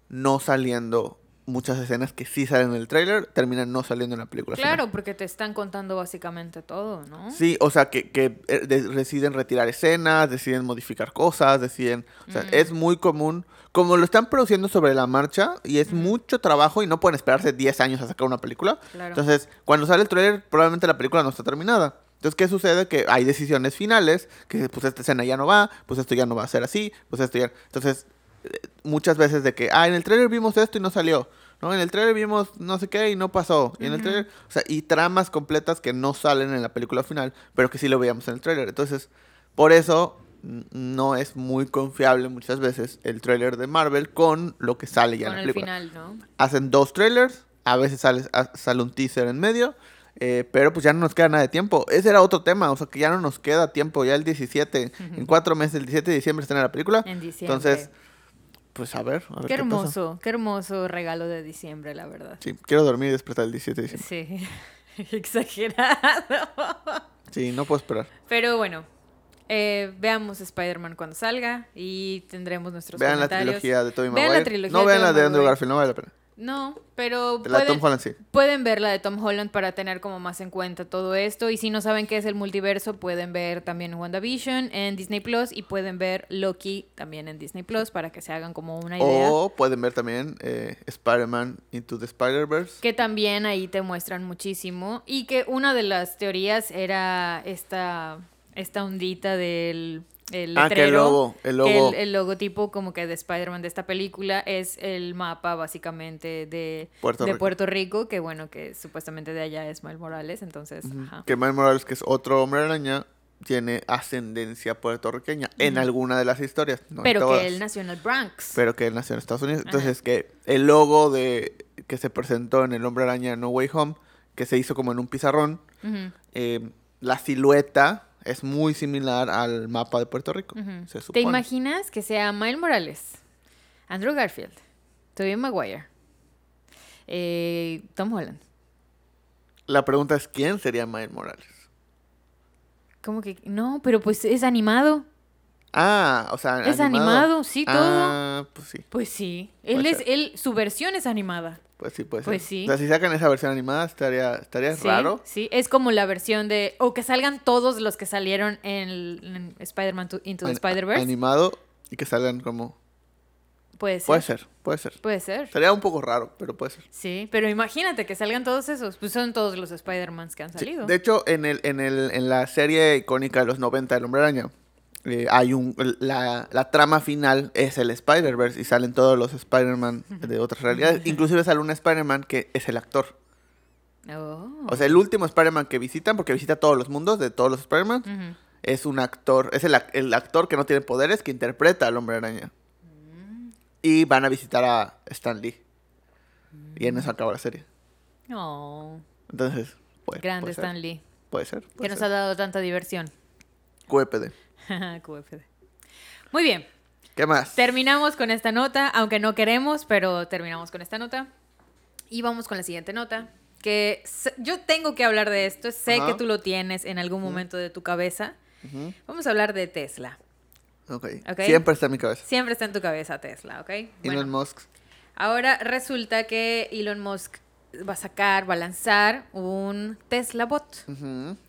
S1: no saliendo muchas escenas que sí salen en el trailer, terminan no saliendo en la película. final.
S2: Claro, porque te están contando básicamente todo, ¿no?
S1: Sí, o sea, que, que eh, de- deciden retirar escenas, deciden modificar cosas, deciden... O sea, es muy común. Como lo están produciendo sobre la marcha y es mucho trabajo y no pueden esperarse 10 años a sacar una película.
S2: Claro.
S1: Entonces, cuando sale el trailer, probablemente la película no está terminada. Entonces, ¿qué sucede? Que hay decisiones finales, que pues esta escena ya no va, pues esto ya no va a ser así, pues esto ya... Entonces, eh, muchas veces de que, ah, en el trailer vimos esto y no salió. ¿no? En el trailer vimos no sé qué y no pasó. Y en el trailer, o sea, y tramas completas que no salen en la película final, pero que sí lo veíamos en el trailer. Entonces, por eso no es muy confiable muchas veces el trailer de Marvel con lo que sale ya
S2: Con
S1: en la
S2: el
S1: película.
S2: final, ¿no?
S1: Hacen dos trailers, a veces sale, sale un teaser en medio. Eh, pero pues ya no nos queda nada de tiempo. Ese era otro tema, o sea que ya no nos queda tiempo. Ya el 17, en cuatro meses, el 17 de diciembre está en la película.
S2: En diciembre.
S1: Entonces, pues a ver. A ver
S2: Qué
S1: qué pasa.
S2: hermoso, qué hermoso regalo de diciembre, la verdad.
S1: Sí, quiero dormir y despertar el 17 de diciembre.
S2: Sí, exagerado.
S1: Sí, no puedo esperar.
S2: Pero bueno, eh, veamos Spider-Man cuando salga y tendremos nuestros
S1: Vean la
S2: comentarios.
S1: trilogía de Tobey
S2: Vean
S1: Maguire.
S2: la trilogía
S1: no vean la de Andrew. Garfield, no vale la pena.
S2: No, pero
S1: La de
S2: pueden,
S1: Tom Holland sí.
S2: pueden ver la de Tom Holland para tener como más en cuenta todo esto. Y si no saben qué es el multiverso, pueden ver también WandaVision en Disney Plus y pueden ver Loki también en Disney Plus para que se hagan como una idea.
S1: O pueden ver también eh, Spider-Man Into the Spider-Verse.
S2: Que también ahí te muestran muchísimo. Y que una de las teorías era esta, esta ondita del el
S1: Ah, que el
S2: letrero.
S1: logo, el logo.
S2: el, el logotipo como que de Spider-Man de esta película es el mapa básicamente de
S1: Puerto
S2: de
S1: Rico.
S2: Puerto Rico, que bueno, que supuestamente de allá es Miles Morales, entonces, ajá.
S1: Que Miles Morales, que es otro hombre araña, tiene ascendencia puertorriqueña en alguna de las historias. No en
S2: Pero
S1: todas.
S2: que él nació en el Bronx.
S1: Pero que él nació en Estados Unidos. Entonces, que el logo de que se presentó en el Hombre Araña No Way Home, que se hizo como en un pizarrón, eh, la silueta es muy similar al mapa de Puerto Rico. Se
S2: ¿Te imaginas que sea Miles Morales, Andrew Garfield, Tobey Maguire, eh, Tom Holland?
S1: La pregunta es: ¿quién sería Miles Morales?
S2: ¿Cómo que? No, pero pues es animado.
S1: Ah, o sea,
S2: Es animado, sí, todo.
S1: Ah, pues sí,
S2: Pues sí. Él
S1: Puede
S2: es,
S1: ser.
S2: él, su versión es animada.
S1: pues sí, puede
S2: Pues
S1: ser.
S2: sí.
S1: O sea, si sacan esa versión animada, estaría, estaría
S2: Sí,
S1: raro.
S2: Sí, es como la versión de. O que salgan todos los que salieron en, el- en Spider-Man to- Into the Spider-Verse.
S1: Animado y que salgan como.
S2: Puede ser.
S1: Puede ser, puede ser.
S2: Puede ser.
S1: Sería un poco raro, pero puede ser.
S2: Sí, pero imagínate que salgan todos esos. Pues son todos los Spider-Mans que han
S1: Sí,
S2: salido.
S1: De hecho, en, el, en, el, en la serie icónica de los 90 del Hombre Araña, eh, hay un, la, la trama final es el Spider-Verse y salen todos los Spider-Man de otras realidades. Inclusive sale un Spider-Man que es el actor.
S2: Oh.
S1: O sea, el último Spider-Man que visitan, porque visita todos los mundos de todos los Spider-Man, es un actor, es el, el actor que no tiene poderes que interpreta al Hombre Araña. Y van a visitar a Stan Lee. Y en eso acaba la serie.
S2: Oh,
S1: Entonces, puede,
S2: grande
S1: puede ser.
S2: Stan Lee.
S1: Puede ser.
S2: Que nos ha dado tanta diversión.
S1: QEPD.
S2: QFD. Muy bien.
S1: ¿Qué más?
S2: Terminamos con esta nota, aunque no queremos, pero terminamos con esta nota. Y vamos con la siguiente nota. Que yo tengo que hablar de esto. Sé
S1: Ajá.
S2: que tú lo tienes en algún momento de tu cabeza. Vamos a hablar de Tesla.
S1: Ok.
S2: Ok.
S1: Siempre está en mi cabeza.
S2: Siempre está en tu cabeza Tesla, ¿ok? Bueno,
S1: Elon Musk.
S2: ahora resulta que Elon Musk va a sacar, va a lanzar un Tesla Bot.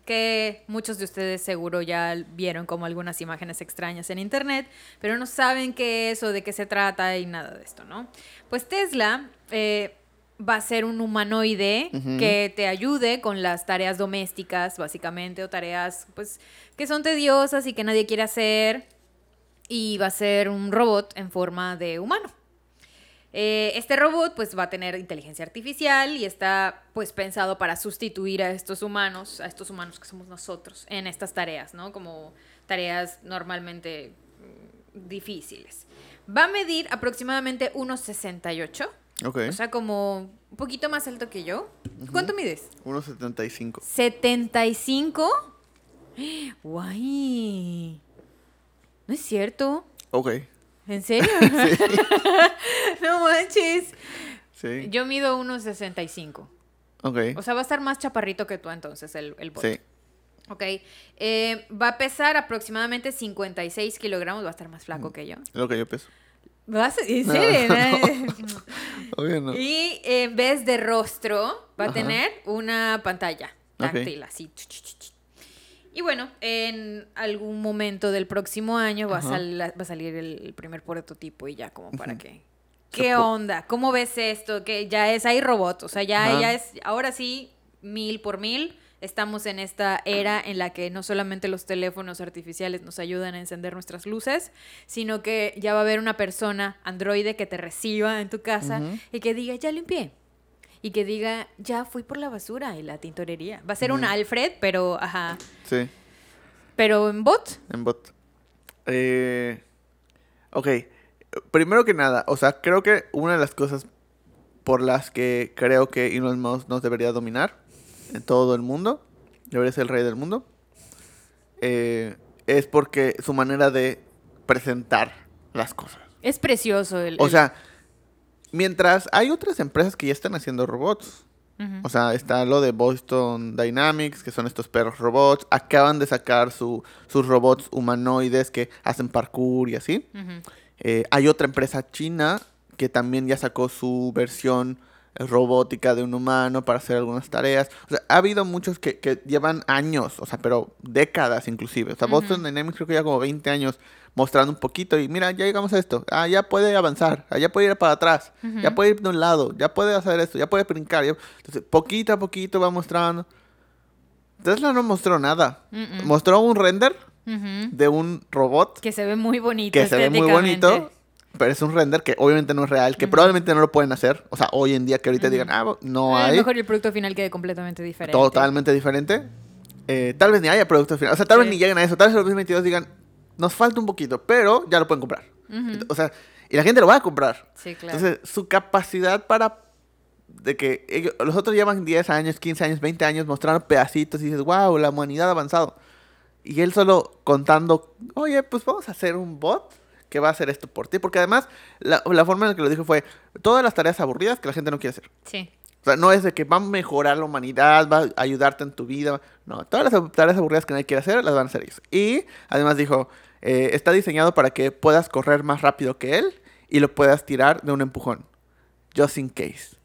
S2: Que muchos de ustedes seguro ya vieron como algunas imágenes extrañas en internet, pero no saben qué es o de qué se trata y nada de esto, ¿no? Pues Tesla eh, va a ser un humanoide que te ayude con las tareas domésticas, básicamente, o tareas pues que son tediosas y que nadie quiere hacer, y va a ser un robot en forma de humano. Eh, este robot pues va a tener inteligencia artificial y está pues pensado para sustituir a estos humanos, a estos humanos que somos nosotros en estas tareas, ¿no? Como tareas normalmente mm, difíciles. Va a medir aproximadamente 1,68.
S1: Ok.
S2: O sea, como un poquito más alto que yo. ¿Cuánto mides?
S1: 1.75.
S2: 75. Guay. No es cierto.
S1: Ok.
S2: ¿En serio? no manches.
S1: Sí.
S2: Yo mido 1,65.
S1: Ok.
S2: O sea, va a estar más chaparrito que tú entonces el, el bot.
S1: Sí.
S2: Ok. Eh, va a pesar aproximadamente 56 kilogramos. Va a estar más
S1: Mm.
S2: flaco que yo.
S1: Es lo que yo peso.
S2: ¿Vas? ¿En
S1: No,
S2: serio?
S1: Obvio no.
S2: Y en vez de rostro, va a
S1: Ajá.
S2: tener una pantalla táctil, así. Y bueno, en algún momento del próximo año va, a,
S1: Ajá.
S2: sal- va a salir el, primer prototipo y ya como para
S1: Ujú.
S2: que... ¿Qué onda? ¿Cómo ves esto? Que ya es, hay robots, o sea, ya,
S1: Ajá.
S2: ya es, ahora sí, mil por mil, estamos en esta era en la que no solamente los teléfonos artificiales nos ayudan a encender nuestras luces, sino que ya va a haber una persona, androide, que te reciba en tu casa y que diga, ya limpié. Y que diga, ya fui por la basura y la tintorería. Va a ser un. Alfred, pero, ajá,
S1: Sí.
S2: pero en bot.
S1: En bot. Eh, ok. Primero que nada, o sea, creo que una de las cosas por las que creo que Elon Musk nos debería dominar en todo el mundo, debería ser el rey del mundo, eh, es porque su manera de presentar las cosas.
S2: Es precioso el...
S1: O
S2: el-
S1: sea, mientras hay otras empresas que ya están haciendo robots, o sea, está lo de Boston Dynamics, que son estos perros robots. Acaban de sacar su- sus robots humanoides que hacen parkour y así. Eh, hay otra empresa china que también ya sacó su versión robótica de un humano para hacer algunas tareas. O sea, ha habido muchos que, que llevan años, o sea, pero décadas inclusive. O sea, Boston
S2: Ujú.
S1: Dynamics creo que ya como 20 años mostrando un poquito y mira, ya llegamos a esto. Ah, ya puede avanzar, ah, ya puede ir para atrás, ya puede ir de un lado, ya puede hacer esto, ya puede brincar. ya- Entonces, poquito a poquito va mostrando. Tesla no mostró nada.
S2: Mm-mm.
S1: Mostró un render de un robot
S2: Que se ve muy bonito.
S1: que se ve muy bonito. Pero es un render que obviamente no es real, que
S2: Ujú.
S1: probablemente no lo pueden hacer. O sea, hoy en día que ahorita
S2: Ujú.
S1: digan, ah, no
S2: A lo
S1: hay,
S2: mejor el producto final quede completamente diferente.
S1: totalmente diferente. Eh, tal vez ni haya producto final. O sea, tal vez
S2: Sí.
S1: ni lleguen a eso. Tal vez en el 2022 digan, nos falta un poquito, pero ya lo pueden comprar.
S2: Ujú.
S1: O sea, y la gente lo va a comprar.
S2: Sí, claro.
S1: Entonces, su capacidad para. De que ellos- los otros llevan 10 años, 15 años, 20 años mostrando pedacitos y dices, wow, la humanidad ha avanzado. Y él solo contando, oye, pues vamos a hacer un bot que va a hacer esto por ti. Porque además, la, la forma en la que lo dijo fue, todas las tareas aburridas que la gente no quiere hacer.
S2: sí.
S1: O sea, no es de que va a mejorar la humanidad, va a ayudarte en tu vida. No, todas las tareas aburridas que nadie quiere hacer, las van a hacer ellos. Y además dijo, eh, está diseñado para que puedas correr más rápido que él y lo puedas tirar de un empujón. Just in case.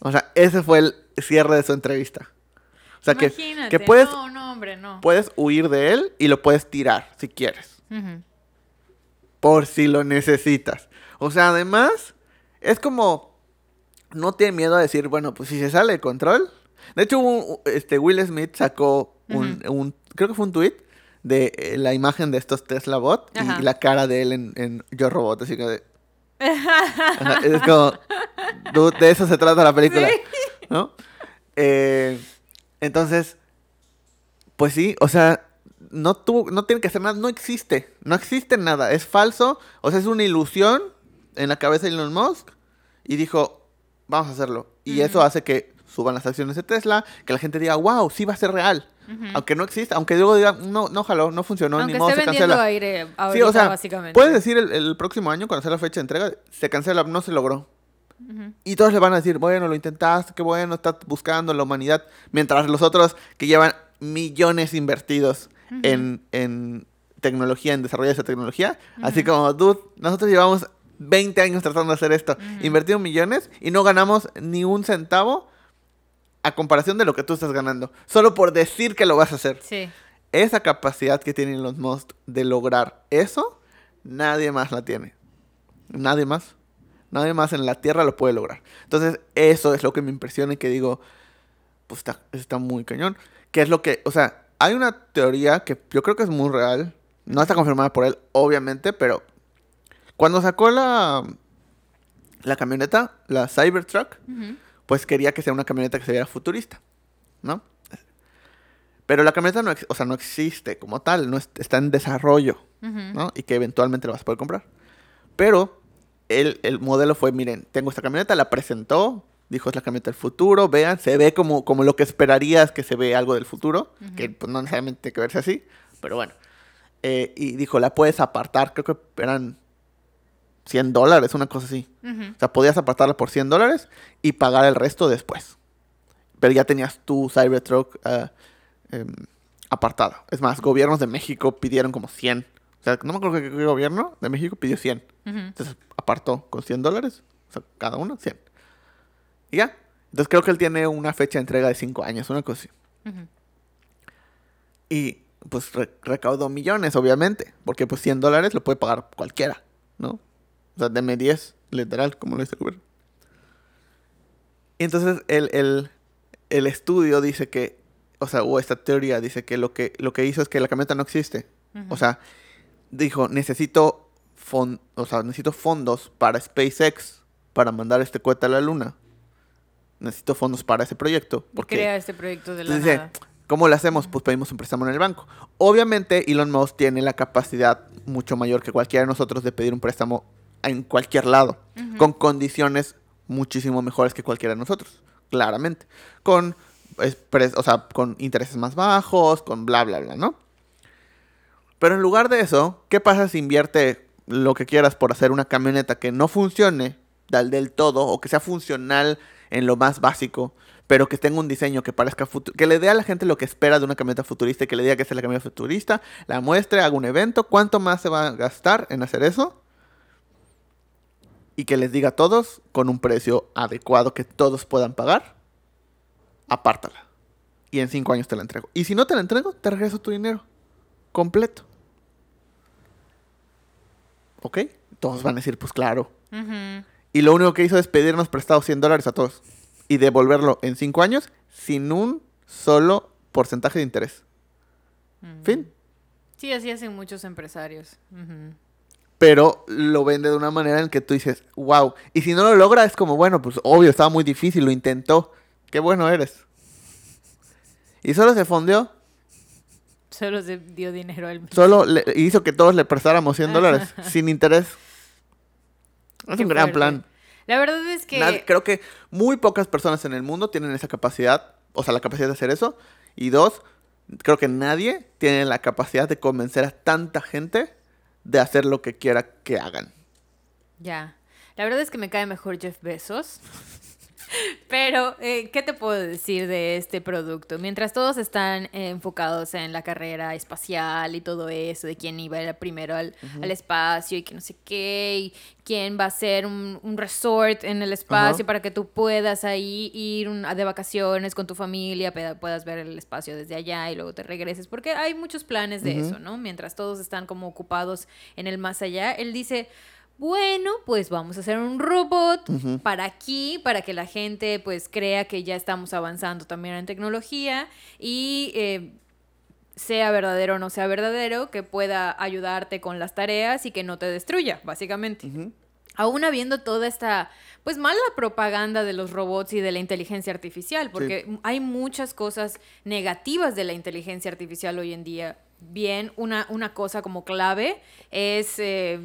S1: O sea, ese fue el cierre de su entrevista. O sea, que,
S2: Imagínate.
S1: que puedes,
S2: No, no, hombre, no.
S1: puedes huir de él y lo puedes tirar si quieres.
S2: Ujú.
S1: Por si lo necesitas. O sea, además, es como. No tiene miedo a decir, bueno, pues si se sale de control. De hecho, un- este, Will Smith sacó un, un- Creo que fue un tweet de eh, la imagen de estos Tesla Bot y, la cara de él en, en Yo Robot. Así que. de- Ajá, es como. de eso se trata la película. ¿No? Eh, entonces. Pues sí, o sea, no tuvo, no tiene que hacer nada, no existe, no existe nada, es falso, o sea, es una ilusión en la cabeza de Elon Musk y dijo, vamos a hacerlo. Y eso hace que suban las acciones de Tesla, que la gente diga, wow, sí va a ser real. Aunque no exista, aunque luego digan, no, no jaló, no funcionó,
S2: Aunque
S1: ni modo, se cancela.
S2: aire ahorita,
S1: Sí, o sea,
S2: básicamente.
S1: puedes decir el, el próximo año, cuando sea la fecha de entrega, se cancela, no se logró. Y todos le van a decir, bueno, lo intentaste, qué bueno, estás buscando la humanidad. Mientras los otros que llevan millones invertidos
S2: Ujú.
S1: en, en tecnología, en desarrollo de esa tecnología. Así
S2: Ujú.
S1: como, dude, nosotros llevamos 20 años tratando de hacer esto. Invertimos millones y no ganamos ni un centavo a comparación de lo que tú estás ganando. Solo por decir que lo vas a hacer.
S2: Sí.
S1: Esa capacidad que tienen los Musk de lograr eso, nadie más la tiene. Nadie más. Nadie más en la Tierra lo puede lograr. Entonces, eso es lo que me impresiona y que digo, pues está, está muy cañón. Que es lo que, o sea, hay una teoría que yo creo que es muy real. No está confirmada por él, obviamente, pero cuando sacó la, la camioneta, la Cybertruck,
S2: Ujú.
S1: pues quería que sea una camioneta que se viera futurista, ¿no? Pero la camioneta no, o sea, no existe como tal, no es- está en desarrollo. ¿no? Y que eventualmente la vas a poder comprar. Pero el, el modelo fue, miren, tengo esta camioneta, la presentó, dijo es la camioneta del futuro, vean, se ve como, como lo que esperarías que se ve algo del futuro, que pues, no necesariamente tiene que verse así, pero bueno. Eh, y dijo, la puedes apartar, creo que eran 100 dólares, una cosa así. O sea, podías apartarla por 100 dólares y pagar el resto después. Pero ya tenías tu Cybertruck eh, em, apartada. Es más, gobiernos de México pidieron como 100. O sea, no me acuerdo qué, gobierno de México pidió 100.
S2: Ujú.
S1: Entonces apartó con 100 dólares. O sea, cada uno 100. Y ya. Entonces creo que él tiene una fecha de entrega de 5 años, una cosa así. Y pues re- recaudó millones, obviamente. Porque pues 100 dólares lo puede pagar cualquiera, ¿no? O sea, deme 10, literal, como lo dice el gobierno. Y entonces el, el, el estudio dice que, o sea, o esta teoría dice que lo que, lo que hizo es que la camioneta no existe. O sea, dijo, necesito, fon- o sea, necesito fondos para SpaceX para mandar este cohete a la luna. Necesito fondos para ese proyecto. Porque
S2: Crea este proyecto de la
S1: entonces
S2: nada.
S1: ¿cómo lo hacemos? Pues pedimos un préstamo en el banco. Obviamente Elon Musk tiene la capacidad mucho mayor que cualquiera de nosotros de pedir un préstamo en cualquier lado, con condiciones muchísimo mejores que cualquiera de nosotros, claramente. Con, o sea, con intereses más bajos, con bla, bla, bla, ¿no? Pero en lugar de eso, ¿qué pasa si invierte lo que quieras por hacer una camioneta que no funcione del, del todo o que sea funcional en lo más básico, pero que tenga un diseño que parezca que le dé a la gente lo que espera de una camioneta futurista y que le diga que es la camioneta futurista, la muestre, haga un evento, ¿cuánto más se va a gastar en hacer eso? Y que les diga a todos con un precio adecuado que todos puedan pagar, apártala. Y en cinco años te la entrego. Y si no te la entrego, te regreso tu dinero completo. ¿Ok? Todos van a decir, pues claro.
S2: Ujú.
S1: Y lo único que hizo es pedirnos prestado 100 dólares a todos. Y devolverlo en 5 años sin un solo porcentaje de interés. Fin.
S2: Sí, así hacen muchos empresarios.
S1: Pero lo vende de una manera en que tú dices, wow. Y si no lo logra, es como, bueno, pues obvio, estaba muy difícil, lo intentó. Qué bueno eres. Y solo se fondeó.
S2: Solo se dio dinero al
S1: Solo le- hizo que todos le prestáramos 100 dólares sin interés. Es
S2: Qué
S1: un gran
S2: fuerte.
S1: plan.
S2: La verdad es que...
S1: Nad- creo que muy pocas personas en el mundo tienen esa capacidad, o sea, la capacidad de hacer eso. Y dos, creo que nadie tiene la capacidad de convencer a tanta gente de hacer lo que quiera que hagan.
S2: Ya. La verdad es que me cae mejor Jeff Bezos. Pero, eh, ¿qué te puedo decir de este producto? Mientras todos están eh, enfocados en la carrera espacial y todo eso, de quién iba a ir primero al, al espacio y que no sé qué, y quién va a ser un, un resort en el espacio para que tú puedas ahí ir de vacaciones con tu familia, puedas ver el espacio desde allá y luego te regreses, porque hay muchos planes de eso, ¿no? Mientras todos están como ocupados en el más allá, él dice, bueno, pues vamos a hacer un robot para aquí, para que la gente pues crea que ya estamos avanzando también en tecnología y eh, sea verdadero o no sea verdadero, que pueda ayudarte con las tareas y que no te destruya, básicamente. Aún habiendo toda esta, pues mala propaganda de los robots y de la inteligencia artificial, porque hay muchas cosas negativas de la inteligencia artificial hoy en día. Bien, una, una cosa como clave es eh,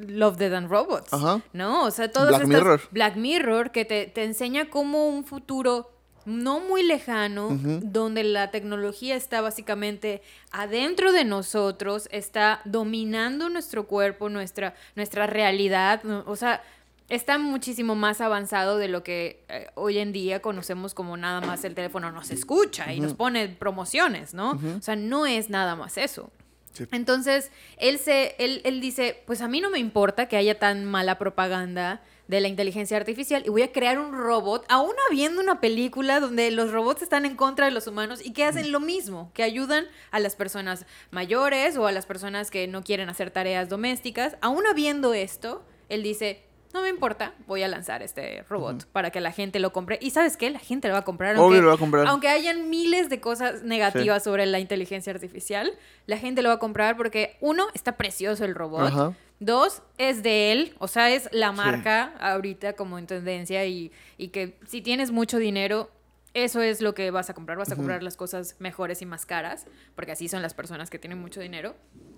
S2: Love, Dead and Robots,
S1: Ajá.
S2: ¿no? O sea, todas
S1: Black
S2: estas...
S1: Mirror.
S2: Black Mirror, que te, te enseña cómo un futuro no muy lejano, donde la tecnología está básicamente adentro de nosotros, está dominando nuestro cuerpo, nuestra, nuestra realidad, o sea, está muchísimo más avanzado de lo que eh, hoy en día conocemos como nada más el teléfono nos escucha y nos pone promociones, ¿no? O sea, no es nada más eso.
S1: Sí.
S2: Entonces, él, se, él, él dice, pues a mí no me importa que haya tan mala propaganda de la inteligencia artificial y voy a crear un robot, aún habiendo una película donde los robots están en contra de los humanos y que hacen lo mismo, que ayudan a las personas mayores o a las personas que no quieren hacer tareas domésticas, aún habiendo esto, él dice, no me importa, voy a lanzar este robot para que la gente lo compre. Y sabes qué, la gente lo va a comprar.
S1: Obvio
S2: aunque-
S1: lo va a comprar.
S2: Aunque hayan miles de cosas negativas sobre la inteligencia artificial, la gente lo va a comprar porque, uno, está precioso el robot.
S1: Ajá.
S2: Dos, es de él, o sea, es la marca ahorita como en tendencia y, y que si tienes mucho dinero, eso es lo que vas a comprar, vas a comprar las cosas mejores y más caras, porque así son las personas que tienen mucho dinero.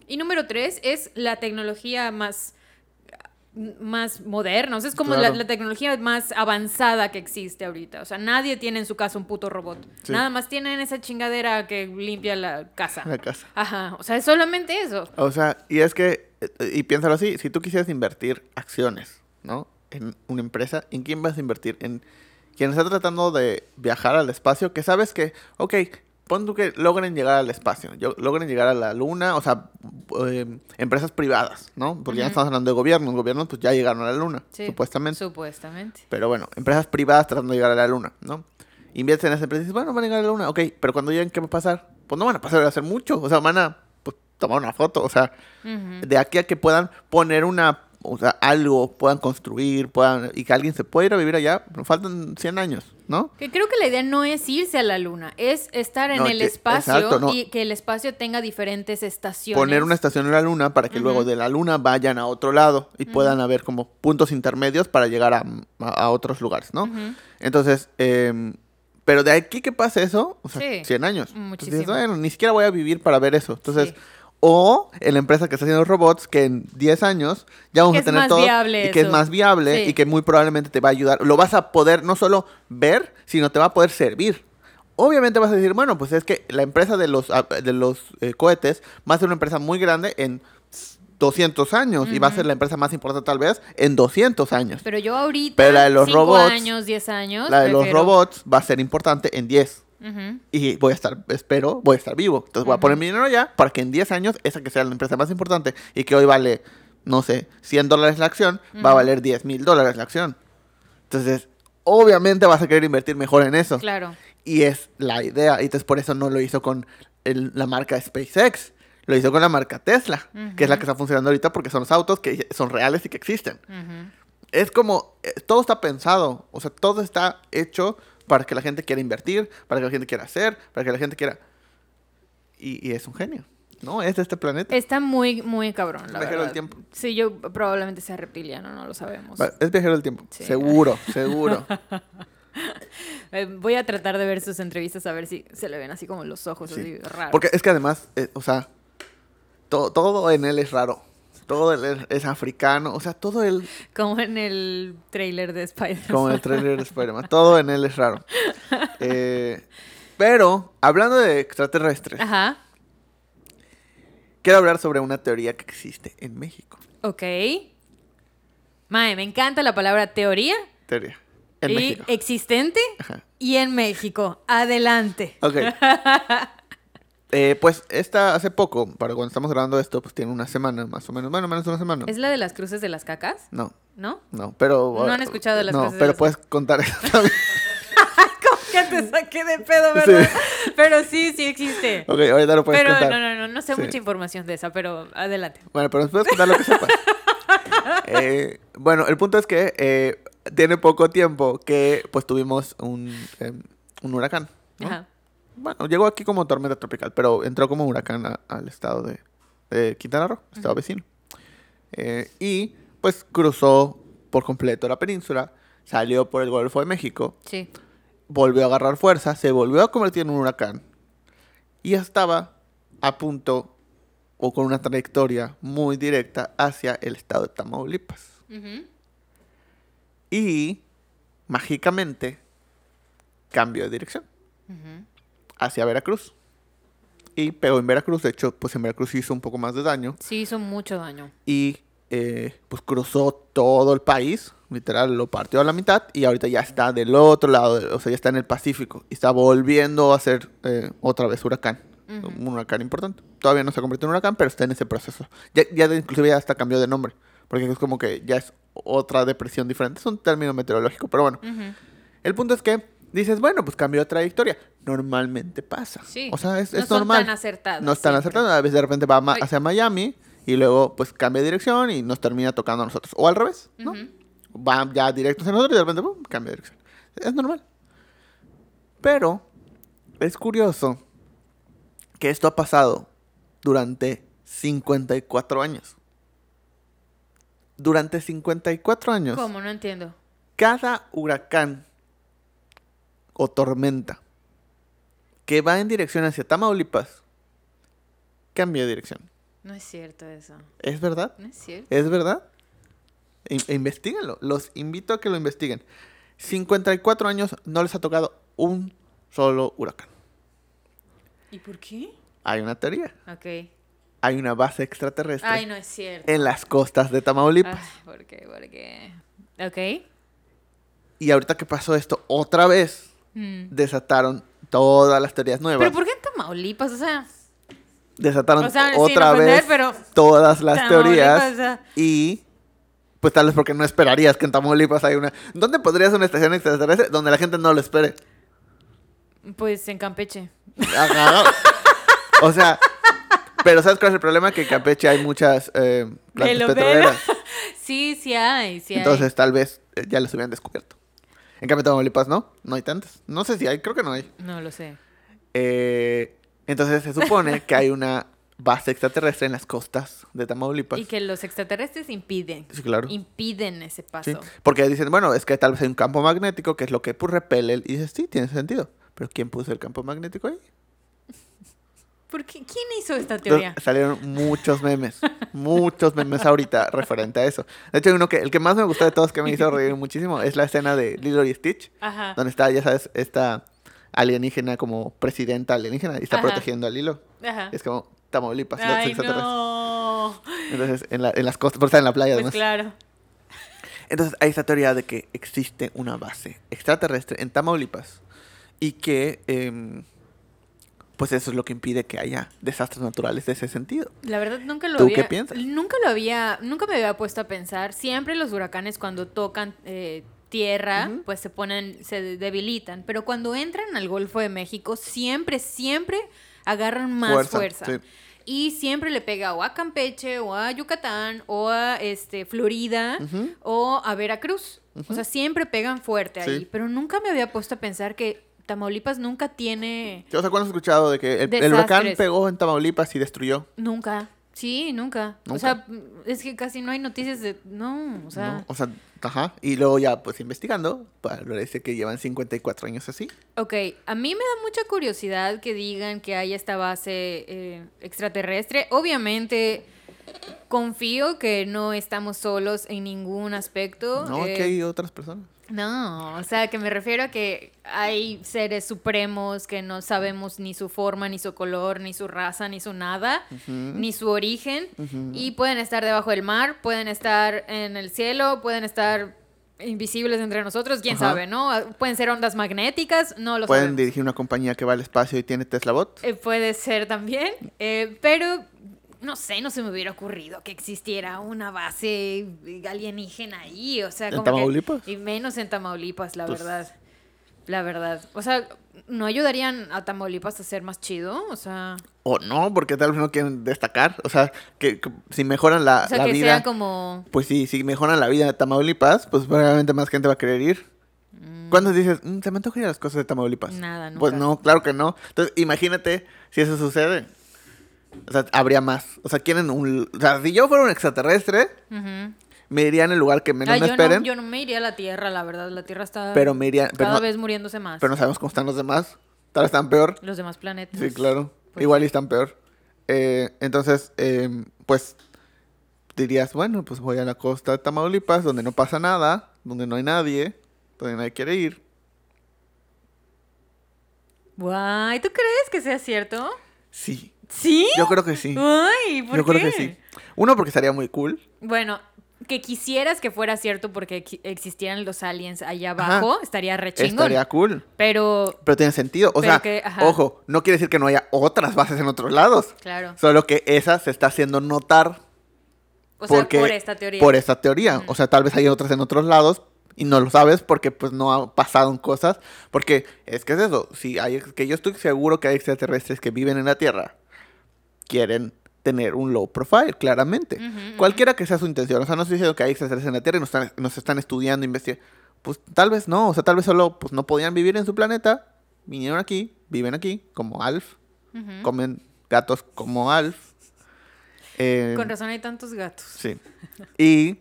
S2: Y número tres, es la tecnología más más modernos. Es como
S1: Claro.
S2: la, la tecnología más avanzada que existe ahorita. O sea, nadie tiene en su casa un puto robot.
S1: Sí.
S2: Nada más tienen esa chingadera que limpia la casa.
S1: La casa.
S2: Ajá. O sea, es solamente eso.
S1: O sea, y es que, eh, y piénsalo así, si tú quisieras invertir acciones, ¿no? En una empresa, ¿en quién vas a invertir? En quien está tratando de viajar al espacio, que sabes que, ok, pon tú que logren llegar al espacio, logren llegar a la luna, o sea, eh, empresas privadas, ¿no? Porque ya no estamos hablando de gobiernos, gobiernos pues ya llegaron a la luna,
S2: Sí.
S1: supuestamente.
S2: Supuestamente.
S1: Pero bueno, empresas privadas tratando de llegar a la luna, ¿no? Invierten en esas empresas y dices, bueno, van a llegar a la luna, ok, pero cuando lleguen, ¿qué va a pasar? Pues no van a pasar a hacer mucho, o sea, van a pues, tomar una foto, o sea, de aquí a que puedan poner una, o sea, algo, puedan construir, puedan, y que alguien se pueda ir a vivir allá, faltan 100 años, ¿no?
S2: Que creo que la idea no es irse a la luna, es estar en
S1: No,
S2: el
S1: que-
S2: espacio
S1: exacto, no.
S2: y que el espacio tenga diferentes estaciones.
S1: Poner una estación en la luna para que luego de la luna vayan a otro lado y puedan haber como puntos intermedios para llegar a, a- a otros lugares, ¿no? Entonces, em, pero de aquí que pase eso, o sea,
S2: Sí,
S1: 100 años.
S2: Muchísimo.
S1: bueno, ni siquiera voy a vivir para ver eso. Entonces,
S2: Sí.
S1: O en la empresa que está haciendo robots, que en 10 años ya vamos
S2: Que
S1: a tener todo
S2: viable
S1: y que es más viable
S2: Sí.
S1: y que muy probablemente te va a ayudar. Lo vas a poder no solo ver, sino te va a poder servir. Obviamente vas a decir, bueno, pues es que la empresa de los, ah, de los eh, cohetes va a ser una empresa muy grande en 200 años y va a ser la empresa más importante tal vez en 200 años.
S2: Pero yo ahorita,
S1: Pero la de los
S2: cinco
S1: robots,
S2: años, 10 años,
S1: La de los robots va a ser importante en 10.
S2: Ujú.
S1: Y voy a estar, espero, voy a estar vivo. Entonces voy a poner mi dinero ya para que en 10 años esa que sea la empresa más importante y que hoy vale, no sé, 100 dólares la acción, va a valer 10 mil dólares la acción. Entonces, obviamente vas a querer invertir mejor en eso.
S2: Claro.
S1: Y es la idea. Y entonces por eso no lo hizo con el- la marca SpaceX. Lo hizo con la marca Tesla, que es la que está funcionando ahorita porque son los autos que son reales y que existen. Es como, eh, todo está pensado, o sea, todo está hecho para que la gente quiera invertir, para que la gente quiera hacer, para que la gente quiera... Y, y es un genio, ¿no? Es de este planeta.
S2: Está muy, muy cabrón, la
S1: Viajero del tiempo.
S2: Sí, yo probablemente sea reptiliano, no lo sabemos.
S1: Es viajero del tiempo,
S2: Sí.
S1: seguro, seguro.
S2: Eh, voy a tratar de ver sus entrevistas a ver si se le ven así como los ojos,
S1: Sí.
S2: así raros.
S1: Porque es que además, eh, o sea, to- todo en él es raro. Todo él es, africano, o sea, todo él,
S2: Como en el trailer de Spider-Man.
S1: como en el trailer de Spider-Man, todo en él es raro. Eh, pero, hablando de extraterrestres,
S2: Ajá.
S1: quiero hablar sobre una teoría que existe en México.
S2: Ok. Mae, me encanta la palabra teoría
S1: Teoría. En
S2: y
S1: México.
S2: existente
S1: Ajá.
S2: y en México. Adelante.
S1: Ok. Eh, pues esta hace poco, para cuando estamos grabando esto, pues tiene una semana, más o menos. Bueno, menos de una semana.
S2: ¿Es la de las cruces de las cacas?
S1: No,
S2: ¿No?
S1: no, pero...
S2: No han escuchado de las
S1: No,
S2: cosas de
S1: pero
S2: las-
S1: puedes contar eso también.
S2: ¿Cómo que te saqué de pedo, verdad? Pero sí, sí existe.
S1: ok, ahorita lo puedes
S2: Pero
S1: contar.
S2: no, no, no, no sé
S1: Sí.
S2: mucha información de esa, pero adelante.
S1: Bueno, pero puedes contar lo que sepas. Eh, bueno, el punto es que eh, tiene poco tiempo que pues tuvimos un, em, un huracán. ¿no?
S2: Ajá.
S1: Bueno, llegó aquí como tormenta tropical, pero entró como huracán a- al estado de, de Quintana Roo, estado vecino. Eh, y pues cruzó por completo la península, salió por el Golfo de México,
S2: Sí.
S1: volvió a agarrar fuerza, se volvió a convertir en un huracán y estaba a punto o con una trayectoria muy directa hacia el estado de Tamaulipas. Y mágicamente cambió de dirección
S2: Ujú.
S1: Hacia Veracruz. Y pegó en Veracruz, de hecho, pues en Veracruz hizo un poco más de daño.
S2: Sí, hizo mucho daño.
S1: Y eh, pues cruzó todo el país, literal, lo partió a la mitad y ahorita ya está del otro lado, o sea, ya está en el Pacífico y está volviendo a ser eh, otra vez huracán.
S2: Ujú.
S1: Un huracán importante. Todavía no se ha convertido en huracán, pero está en ese proceso. Ya, ya de- inclusive ya hasta cambió de nombre, porque es como que ya es otra depresión diferente. Es un término meteorológico, pero bueno. El punto es que dices, bueno, pues cambió de trayectoria. Normalmente pasa.
S2: Sí.
S1: O sea, es,
S2: no
S1: es
S2: son
S1: normal.
S2: tan acertadas.
S1: No están acertando. A veces de repente va
S2: Ay.
S1: hacia Miami y luego pues cambia de dirección y nos termina tocando a nosotros. O al revés, ¿no? Va ya directo hacia nosotros y de repente ¡pum! cambia de dirección. Es normal. Pero es curioso que esto ha pasado durante 54 años. Durante 54 años
S2: ¿Cómo? No entiendo.
S1: cada huracán o tormenta que va en dirección hacia Tamaulipas cambia de dirección.
S2: No es cierto eso.
S1: ¿Es verdad?
S2: No es cierto.
S1: ¿Es verdad? E, e investiguenlo. Los invito a que lo investiguen. 54 años no les ha tocado un solo huracán.
S2: ¿Y por qué?
S1: Hay una teoría.
S2: Ok.
S1: Hay una base extraterrestre
S2: Ay, no es cierto.
S1: en las costas de Tamaulipas.
S2: Ay, ¿Por qué? ¿Por qué? Ok.
S1: Y ahorita que pasó esto, otra vez
S2: Mm.
S1: desataron todas las teorías nuevas.
S2: ¿Pero por qué en Tamaulipas? O sea,
S1: Desataron
S2: O sea, sin
S1: otra
S2: ofender,
S1: vez
S2: pero
S1: todas las
S2: Tamaulipas,
S1: teorías.
S2: o sea.
S1: Y pues tal vez porque no esperarías que en Tamaulipas hay una... ¿Dónde podría ser una estación extraterrestre donde la gente no lo espere?
S2: pues en Campeche.
S1: Ajá. o sea, pero ¿sabes cuál es el problema? Que en Campeche hay muchas eh, plantas petroleras.
S2: Sí, sí hay, sí hay.
S1: Entonces tal vez eh, ya las hubieran descubierto. En cambio, Tamaulipas no, no hay tantas. No sé si hay, creo que no hay.
S2: No lo sé.
S1: Eh, entonces se supone que hay una base extraterrestre en las costas de Tamaulipas.
S2: Y que los extraterrestres impiden.
S1: Sí, claro.
S2: Impiden ese
S1: Sí,
S2: paso.
S1: porque dicen, bueno, es que tal vez hay un campo magnético que es lo que pues, repele. el- Y dices, sí, tiene sentido. Pero ¿quién puso el campo magnético ahí?
S2: ¿Por qué? ¿Quién hizo esta
S1: Entonces,
S2: teoría?
S1: salieron muchos memes, muchos memes ahorita referente a eso. De hecho, uno que el que más me gustó de todos, que me hizo reír muchísimo, es la escena de Lilo y Stitch,
S2: Ajá.
S1: donde está, ya sabes, esta alienígena como presidenta alienígena y está
S2: Ajá.
S1: protegiendo a Lilo.
S2: Ajá.
S1: Es como Tamaulipas,
S2: Ay, no.
S1: Entonces, en, la- en las costas, por estar en la playa,
S2: Pues
S1: además.
S2: claro.
S1: Entonces hay esta teoría de que existe una base extraterrestre en Tamaulipas y que em, pues eso es lo que impide que haya desastres naturales de ese sentido.
S2: La verdad nunca lo
S1: ¿Tú
S2: había.
S1: qué piensas?
S2: Nunca lo había, nunca me había puesto a pensar. Siempre los huracanes cuando tocan eh, tierra, pues se ponen, se debilitan. Pero cuando entran al Golfo de México, siempre, siempre agarran más
S1: Fuerza,
S2: fuerza.
S1: sí.
S2: Y siempre le pega o a Campeche, o a Yucatán, o a este Florida, o a Veracruz. O sea, siempre pegan fuerte ahí.
S1: Sí.
S2: Pero nunca me había puesto a pensar que Tamaulipas nunca tiene.
S1: ¿cuándo has escuchado de que el, el huracán pegó en Tamaulipas y destruyó?
S2: Nunca. Sí, nunca. O sea, es que casi no hay noticias de. No, o sea.
S1: ¿no? O sea, ajá. Y luego ya, pues investigando, parece que llevan 54 años así.
S2: Ok, a mí me da mucha curiosidad que digan que hay esta base eh, extraterrestre. Obviamente, confío que no estamos solos en ningún aspecto.
S1: No,
S2: eh,
S1: que hay otras personas.
S2: No, o sea, que me refiero a que hay seres supremos que no sabemos ni su forma, ni su color, ni su raza, ni su nada, ni su origen, y pueden estar debajo del mar, pueden estar en el cielo, pueden estar invisibles entre nosotros, quién
S1: Ajá.
S2: sabe, ¿no? Pueden ser ondas magnéticas, no lo
S1: Pueden
S2: sabemos.
S1: dirigir una compañía que va al espacio y tiene Tesla Bot.
S2: Eh, puede ser también, eh, pero no sé, no se me hubiera ocurrido que existiera una base alienígena ahí, o sea,
S1: ¿En
S2: como que-
S1: Tamaulipas?
S2: y menos en Tamaulipas, la
S1: Pues-
S2: verdad. La verdad. O sea, ¿no ayudarían a Tamaulipas a ser más chido? O sea,
S1: O no, porque tal vez no quieren destacar. O sea, que, que si mejoran la,
S2: o sea
S1: la
S2: que
S1: vida.
S2: sea como...
S1: Pues sí, si mejoran la vida de Tamaulipas, pues probablemente más gente va a querer ir. ¿Cuándo dices, "Mm, se me antoja ir a las cosas de Tamaulipas?
S2: Nada,
S1: Pues
S2: nunca.
S1: no, claro que no. Entonces, imagínate si eso sucede. O sea, habría más. O sea, quieren un... O sea, si yo fuera un extraterrestre, me iría en el lugar que menos
S2: Ay,
S1: me
S2: yo,
S1: esperen.
S2: no, yo no me iría a la Tierra, la verdad. La Tierra está
S1: Pero me iría... Pero
S2: cada
S1: no,
S2: vez muriéndose más.
S1: pero no sabemos cómo están los demás. Tal vez están peor.
S2: Los demás planetas.
S1: Sí, claro.
S2: Pues
S1: Igual y están peor. Eh, entonces, eh, pues dirías, bueno, pues voy a la costa de Tamaulipas, donde no pasa nada, donde no hay nadie, donde nadie quiere ir.
S2: Guay, ¿tú crees que sea cierto?
S1: Sí,
S2: ¿Sí?
S1: yo creo que sí.
S2: Ay, ¿por
S1: Yo
S2: qué?
S1: creo que sí. Uno, porque estaría muy cool.
S2: Bueno, que quisieras que fuera cierto porque ex- existieran los aliens allá
S1: Ajá.
S2: abajo, estaría re chingón.
S1: Estaría cool.
S2: Pero,
S1: Pero tiene sentido. O sea,
S2: que-
S1: ojo, no quiere decir que no haya otras bases en otros lados.
S2: claro.
S1: Solo que esa se está haciendo notar
S2: O sea, por esta teoría.
S1: Por esta teoría. O sea, tal vez hay otras en otros lados y no lo sabes porque pues no ha pasado cosas. Porque es que es eso. Si hay, que yo estoy seguro que hay extraterrestres que viven en la Tierra, quieren tener un low profile, claramente. Cualquiera que sea su intención. O sea, no estoy diciendo que hay extraterrestres en la Tierra y nos están, nos están estudiando, investigando. Pues tal vez no. O sea, tal vez solo pues, no podían vivir en su planeta. Vinieron aquí, viven aquí, como Alf. Comen gatos como Alf. Eh,
S2: Con razón hay tantos gatos.
S1: Sí. Y,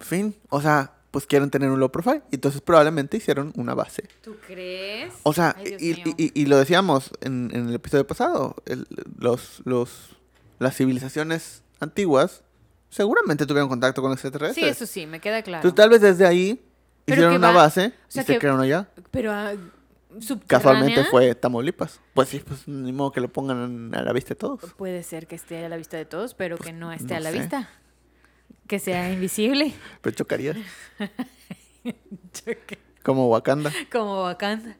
S1: fin, o sea, pues quieren tener un low profile. Y entonces probablemente hicieron una base.
S2: ¿Tú crees?
S1: O sea,
S2: Ay,
S1: y, y- y- y lo decíamos en, en el episodio pasado, el- los, los, las civilizaciones antiguas seguramente tuvieron contacto con
S2: Sí,
S1: extraterrestres.
S2: eso sí, me queda claro.
S1: Entonces, tal vez desde ahí
S2: Pero
S1: hicieron una
S2: va-
S1: base
S2: o sea
S1: y se
S2: que-
S1: quedaron allá.
S2: Pero subterránea.
S1: Casualmente fue Tamaulipas. Pues sí, pues ni modo que lo pongan a la vista de todos.
S2: Puede ser que esté a la vista de todos, pero que no esté
S1: no
S2: a la
S1: sé.
S2: vista. Que sea invisible.
S1: Pero chocaría. Como Wakanda.
S2: Como Wakanda.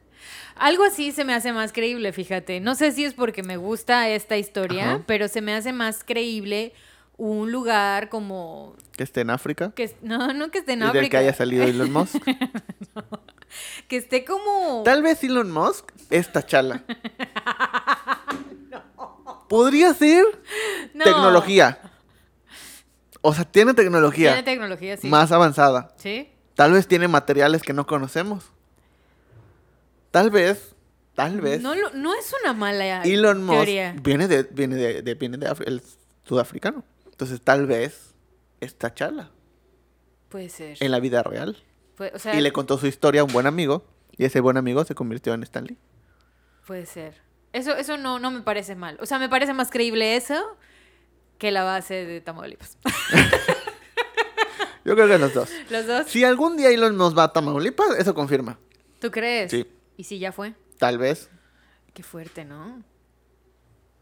S2: Algo así se me hace más creíble, fíjate. No sé si es porque me gusta esta historia,
S1: Ajá.
S2: pero se me hace más creíble un lugar como
S1: Que esté en África.
S2: que no, no que esté en
S1: y del que
S2: África,
S1: haya salido Elon Musk.
S2: que esté como
S1: Tal vez Elon Musk es Tachala. Podría ser
S2: No.
S1: tecnología. O sea, tiene tecnología
S2: Tiene tecnología, sí.
S1: más avanzada.
S2: Sí.
S1: Tal vez tiene materiales que no conocemos. Tal vez, tal vez.
S2: No, lo- no es una mala
S1: Elon Musk
S2: teoría.
S1: viene de, viene de, de- viene de el sudafricano. Entonces tal vez es Tachala
S2: Puede ser.
S1: en la vida real.
S2: Puede, o sea,
S1: Y le contó su historia a un buen amigo. Y ese buen amigo se convirtió en Stanley.
S2: puede ser. Eso, eso no, no me parece mal. O sea, me parece más creíble eso que la base de Tamaulipas.
S1: Yo creo que los dos.
S2: Los dos.
S1: Si algún día Elon Musk va a Tamaulipas, eso confirma.
S2: ¿Tú crees?
S1: Sí.
S2: ¿Y si ya fue?
S1: Tal vez.
S2: Qué fuerte, ¿no?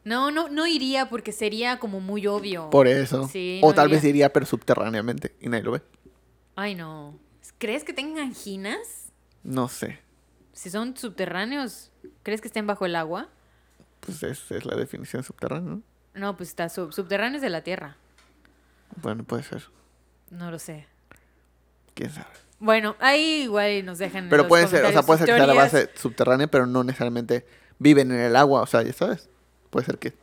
S2: No, no, no iría porque sería como muy obvio.
S1: Por eso.
S2: Sí,
S1: o
S2: no
S1: tal
S2: iría.
S1: vez iría, pero subterráneamente. Y nadie lo ve.
S2: Ay, no. ¿Crees que tengan anginas?
S1: No sé.
S2: Si son subterráneos, ¿crees que estén bajo el agua?
S1: Pues esa es la definición subterránea, ¿no?
S2: No, pues está sub subterráneos de la tierra.
S1: Bueno, puede ser.
S2: No lo sé.
S1: Quién sabe.
S2: Bueno, ahí igual nos dejan.
S1: Pero puede ser, o sea, puede ser que sea la base subterránea, pero no necesariamente viven en el agua. O sea, ya sabes. Puede ser que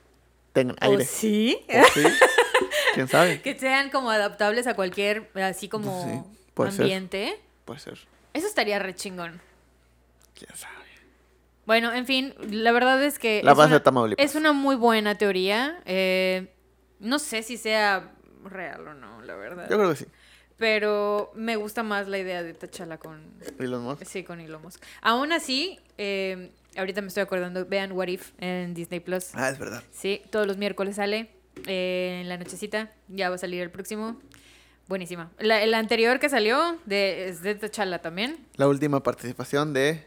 S1: tengan
S2: ¿O
S1: aire.
S2: sí?
S1: ¿O sí? ¿Quién sabe?
S2: Que sean como adaptables a cualquier, así como
S1: Sí, puede ser.
S2: ambiente.
S1: Puede ser.
S2: Eso estaría re chingón.
S1: ¿Quién sabe?
S2: Bueno, en fin, la verdad es que...
S1: La
S2: es
S1: base
S2: una-
S1: de Tamaulipas.
S2: Es una muy buena teoría. eh, no sé si sea real o no, la verdad.
S1: Yo creo que sí.
S2: Pero me gusta más la idea de Tachala con...
S1: Elon Musk.
S2: Sí, con Elon Musk. Aún así, eh, ahorita me estoy acordando, vean What If en Disney Plus.
S1: Ah, es verdad.
S2: Sí, todos los miércoles sale eh, en la nochecita. Ya va a salir el próximo. Buenísima. La, el anterior que salió de, es de T'Challa también.
S1: La última participación de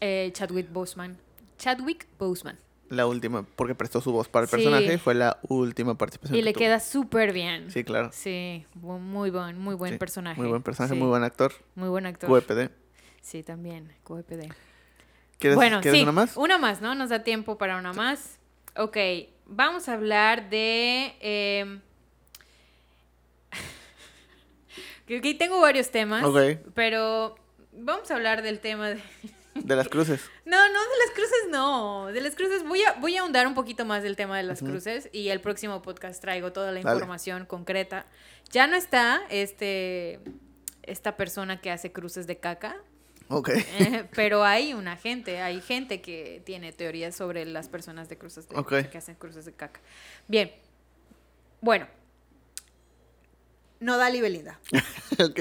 S2: eh, Chadwick Boseman. Chadwick Boseman.
S1: la última, porque prestó su voz para el
S2: Sí.
S1: personaje y fue la última participación.
S2: Y
S1: que
S2: le
S1: tuvo.
S2: queda súper bien.
S1: Sí, claro.
S2: Sí, muy buen, muy buen
S1: Sí,
S2: personaje.
S1: Muy buen personaje,
S2: Sí,
S1: muy buen actor.
S2: Muy buen actor.
S1: QEPD.
S2: Sí, también, QEPD.
S1: ¿Quieres,
S2: Bueno,
S1: ¿quieres
S2: sí,
S1: una más?
S2: una más, ¿no? Nos da tiempo para una más. Ok, vamos a hablar de... eh, que- que tengo varios temas,
S1: Ok.
S2: pero vamos a hablar del tema de...
S1: De las cruces.
S2: No, no, de las cruces no. De las cruces voy a, voy a ahondar un poquito más del tema de las cruces y el próximo podcast traigo toda la
S1: Dale.
S2: información concreta. Ya no está este esta persona que hace cruces de caca,
S1: Ok.
S2: eh, pero hay una gente, hay gente que tiene teorías sobre las personas de cruces de,
S1: Ok.
S2: que hacen cruces de caca. Bien. Bueno. Nodal y Belinda.
S1: ok.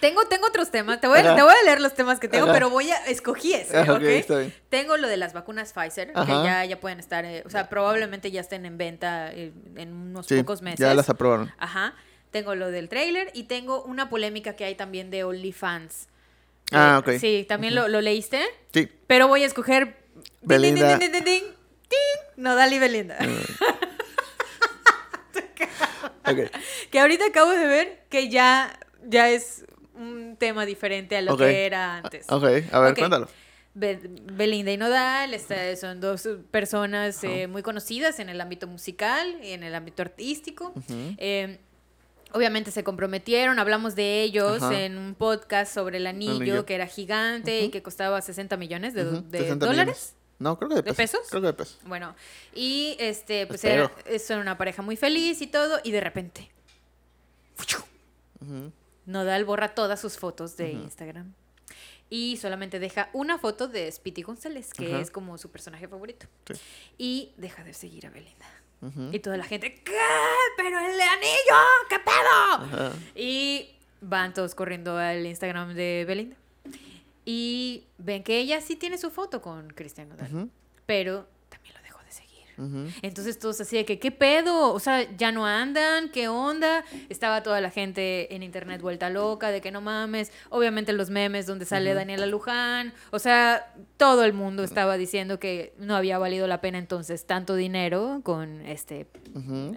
S2: Tengo, tengo otros temas. Te voy, a, te voy a leer los temas que tengo,
S1: Ajá.
S2: pero voy a. Escogí ese,
S1: Ah,
S2: ¿ok?
S1: ok, está bien.
S2: Tengo lo de las vacunas Pfizer, que ya, ya pueden estar. eh, o sea, probablemente ya estén en venta eh, en unos
S1: Sí,
S2: pocos meses.
S1: ya las aprobaron.
S2: Ajá. Tengo lo del trailer y tengo una polémica que hay también de OnlyFans.
S1: Ah,
S2: Eh,
S1: ok.
S2: Sí, también lo, lo leíste.
S1: Sí.
S2: Pero voy a escoger.
S1: Belinda.
S2: Ding, ding, ding. Nodal y Belinda.
S1: Ok.
S2: Que ahorita acabo de ver que ya, ya es un tema diferente a lo que era antes.
S1: Ok, a ver, cuéntalo.
S2: Be- Belinda y Nodal esta- son dos personas eh, muy conocidas en el ámbito musical y en el ámbito artístico. Eh, obviamente se comprometieron, hablamos de ellos
S1: Ajá.
S2: en un podcast sobre el anillo,
S1: Anillo.
S2: que era gigante y que costaba 60 millones de,
S1: Ujú,
S2: de
S1: 60
S2: dólares.
S1: millones. No, creo que de
S2: ¿De
S1: pesos.
S2: pesos?
S1: Creo que de pesos.
S2: Bueno, y este, pues era, son una pareja muy feliz y todo, y de repente,
S1: Ujú.
S2: Nodal borra todas sus fotos de Instagram. Y solamente deja una foto de Speedy González, que
S1: Ajá.
S2: es como su personaje favorito.
S1: Sí.
S2: Y deja de seguir a Belinda. Y toda la gente, ¿qué? ¿Pero el anillo? ¿Qué pedo? Y van todos corriendo al Instagram de Belinda. Y ven que ella sí tiene su foto con Cristian Nodal. Pero Entonces todos así de que, ¿qué pedo? O sea, ya no andan, ¿qué onda? Estaba toda la gente en internet vuelta loca, de que no mames. Obviamente los memes donde sale Daniela Luján. O sea, todo el mundo estaba diciendo que no había valido la pena entonces tanto dinero con este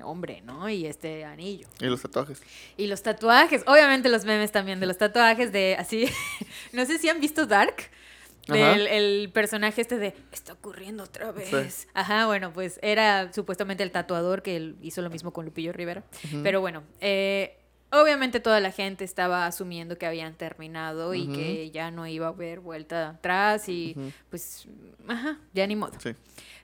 S2: hombre, ¿no? Y este anillo.
S1: Y los tatuajes.
S2: Y los tatuajes, obviamente los memes también de los tatuajes de así, no sé si han visto Dark. Del el personaje este de está ocurriendo otra vez. Ajá, bueno, pues era supuestamente el tatuador que hizo lo mismo con Lupillo Rivera. Pero bueno, eh, obviamente toda la gente estaba asumiendo que habían terminado y que ya no iba a haber vuelta atrás y pues, ajá, ya ni modo.
S1: Sí.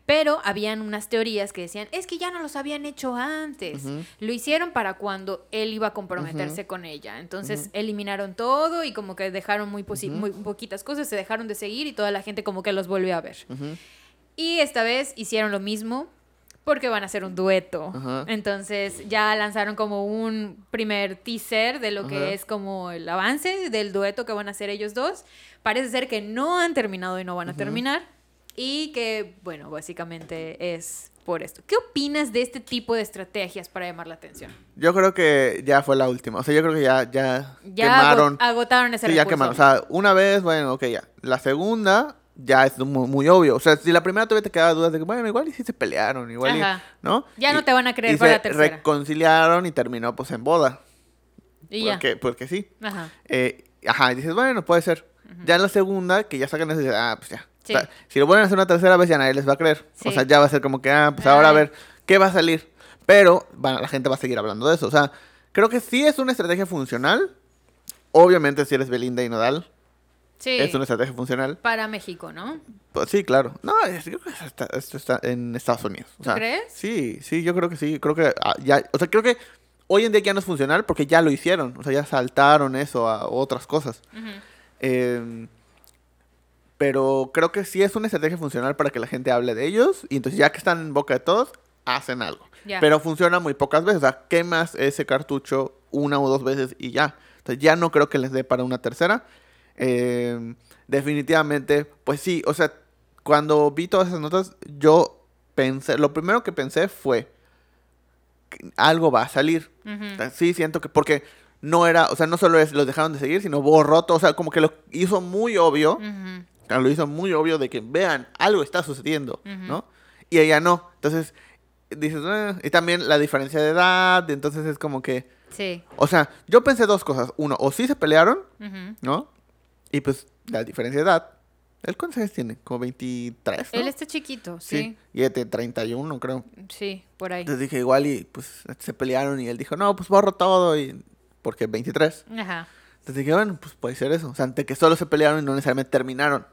S2: Pero habían unas teorías que decían, es que ya no los habían hecho antes. Lo hicieron para cuando él iba a comprometerse con ella. Entonces eliminaron todo y como que dejaron muy, poquitas cosas, se dejaron de seguir y toda la gente como que los volvió a ver. Y esta vez hicieron lo mismo porque van a hacer un dueto.
S1: Ajá.
S2: Entonces ya lanzaron como un primer teaser de lo que es como el avance del dueto que van a hacer ellos dos. Parece ser que no han terminado y no van a terminar. Y que, bueno, básicamente es por esto. ¿Qué opinas de este tipo de estrategias para llamar la atención?
S1: Yo creo que ya fue la última. O sea, yo creo que ya, ya,
S2: Ya
S1: quemaron.
S2: ago- agotaron ese
S1: Sí, ya quemaron. O sea, una vez, bueno, ok, ya. La segunda ya es muy, muy obvio. O sea, si la primera todavía te quedaba dudas de que, bueno, igual y sí se pelearon, igual y,
S2: Ajá.
S1: ¿no?
S2: Ya no
S1: Y-
S2: te van a creer
S1: y
S2: para
S1: se
S2: la tercera.
S1: reconciliaron y terminó, pues, en boda.
S2: y ya.
S1: Porque, porque sí.
S2: Ajá.
S1: Eh, ajá, y dices, bueno, puede ser. Ya en la segunda, que ya sacan dices, ah, pues ya.
S2: Sí.
S1: O sea, si lo vuelven a hacer una tercera vez, ya nadie les va a creer.
S2: Sí.
S1: O sea, ya va a ser como que, ah, pues ahora a ver, ¿qué va a salir? Pero bueno, la gente va a seguir hablando de eso. O sea, creo que sí es una estrategia funcional. Obviamente, si eres Belinda y Nodal,
S2: Sí.
S1: es una estrategia funcional.
S2: Para México, ¿no?
S1: Pues sí, claro. No, es- yo creo que está- esto está en Estados Unidos. O
S2: ¿Tú
S1: sea,
S2: crees?
S1: Sí, sí, yo creo que sí. Creo que ah, ya, o sea, creo que hoy en día ya no es funcional porque ya lo hicieron. O sea, ya saltaron eso a otras cosas.
S2: Ujú.
S1: Eh, pero creo que sí es una estrategia funcional para que la gente hable de ellos. Y entonces, ya que están en boca de todos, hacen algo. Pero funciona muy pocas veces. O sea, quemas ese cartucho una o dos veces y ya. Entonces, ya no creo que les dé para una tercera. Eh, definitivamente, pues sí. O sea, cuando vi todas esas notas, yo pensé. Lo primero que pensé fue. algo va a salir. Sí, siento que porque no era, o sea, no solo es los dejaron de seguir, sino borró todo, o sea, como que lo hizo muy obvio, sea, lo hizo muy obvio de que vean, algo está sucediendo,
S2: Ujú.
S1: ¿no? Y ella no. Entonces, dices, "Eh", y también la diferencia de edad, entonces es como que,
S2: Sí.
S1: o sea, yo pensé dos cosas. Uno, o sí se pelearon,
S2: Ujú.
S1: ¿no? Y pues la diferencia de edad. ¿Él cuántos años tiene? Como 23, ¿no?
S2: Él está chiquito, sí.
S1: Y ella tiene 31, creo.
S2: Sí, por ahí.
S1: Entonces dije, igual y pues se pelearon y él dijo, no, pues borro todo y... Porque 23.
S2: Ajá.
S1: Entonces dije, bueno, pues puede ser eso. O sea, de que solo se pelearon y no necesariamente terminaron.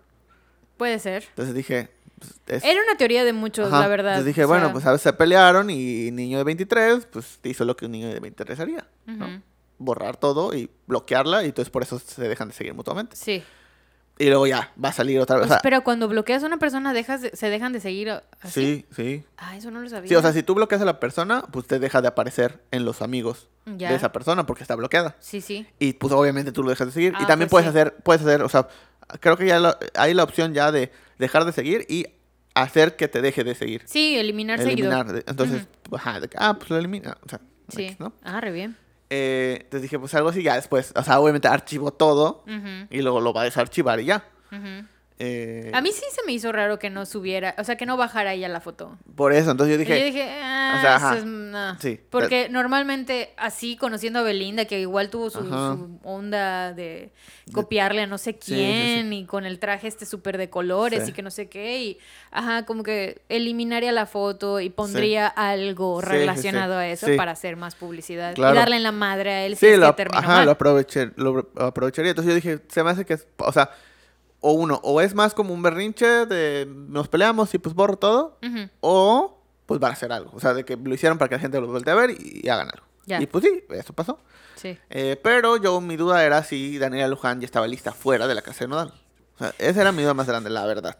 S2: Puede ser.
S1: Entonces dije, pues, es...
S2: Era una teoría de muchos,
S1: Ajá.
S2: la verdad.
S1: Entonces dije,
S2: o
S1: bueno,
S2: sea,
S1: pues a veces se pelearon y niño de 23, pues hizo lo que un niño de 23 haría. ¿no?
S2: ujú.
S1: Borrar todo y bloquearla y entonces por eso se dejan de seguir mutuamente.
S2: Sí.
S1: Y luego ya, va a salir otra vez. O sea,
S2: pero cuando bloqueas a una persona, dejas de- se dejan de seguir así.
S1: sí, sí.
S2: Ah, eso no lo sabía.
S1: Sí, o sea, si tú bloqueas a la persona, pues te deja de aparecer en los amigos
S2: Ya.
S1: de esa persona porque está bloqueada.
S2: Sí, sí.
S1: Y pues obviamente tú lo dejas de seguir. y
S2: Ah,
S1: también
S2: pues
S1: puedes
S2: sí.
S1: hacer, puedes hacer, o sea, creo que ya lo- hay la opción ya de dejar de seguir y hacer que te deje de seguir.
S2: Sí, eliminar,
S1: Eliminar.
S2: seguidor.
S1: Entonces, ajá, de que, ah, pues lo elimina. O sea,
S2: Sí.
S1: ¿no?
S2: Ah, re bien.
S1: Eh, entonces dije, pues algo así, ya después, o sea, obviamente archivo todo y luego lo va a desarchivar y ya.
S2: ujú.
S1: Eh,
S2: A mí sí se me hizo raro que no subiera, o sea, que no bajara ella la foto.
S1: Por eso, entonces yo dije,
S2: yo dije, ah,
S1: o sea, ajá.
S2: es-.
S1: Sí.
S2: Porque normalmente así, conociendo a Belinda, que igual tuvo su, onda de copiarle a no sé
S1: Sí, sí,
S2: quién y con el traje este súper de colores y que no sé qué. Y, ajá, como que eliminaría la foto y pondría algo relacionado a eso para hacer más publicidad.
S1: Claro.
S2: Y darle en la madre a él si
S1: Sí,
S2: es
S1: lo,
S2: que
S1: ap-
S2: terminó
S1: ajá,
S2: mal.
S1: lo, aproveché, lo aprovecharía. Entonces yo dije, se me hace que o sea, o uno, o es más como un berrinche de nos peleamos y pues borro todo, o pues van a hacer algo. O sea, de que lo hicieron para que la gente lo voltee a ver y, y hagan algo. Y pues sí, eso pasó.
S2: Sí.
S1: Eh, pero yo, mi duda era si Daniela Luján ya estaba lista fuera de la casa de Nodal. O sea, esa era mi duda más grande, la verdad.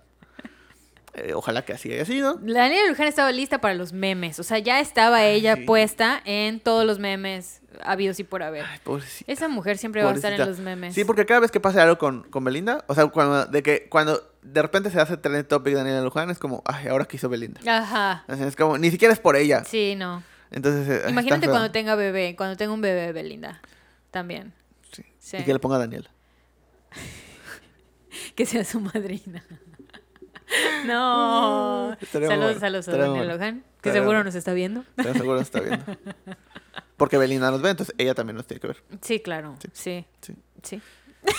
S1: Eh, ojalá que así haya sido.
S2: Daniela Luján estaba lista para los memes. O sea, ya estaba ella
S1: sí.
S2: puesta en todos los memes habidos y por haber.
S1: Ay, pobrecita.
S2: Esa mujer siempre va a estar en los memes.
S1: Sí, porque cada vez que pasa algo con, con Belinda, o sea, cuando, de que cuando de repente se hace trending topic Daniela Luján, es como, ay, ahora quiso Belinda.
S2: Ajá.
S1: Es como, ni siquiera es por ella.
S2: Sí, no.
S1: Entonces, eh,
S2: Imagínate cuando tenga bebé, cuando tenga un bebé, Belinda. También.
S1: Sí.
S2: Sí.
S1: Y que le ponga a Daniela.
S2: Que sea su madrina. no. Saludos, saludos a Daniel. Luján, que seguro nos está viendo.
S1: Seguro está viendo. Porque Belinda nos ve, entonces ella también nos tiene que ver.
S2: Sí, claro.
S1: Sí.
S2: Sí.
S1: Sí.
S2: Sí.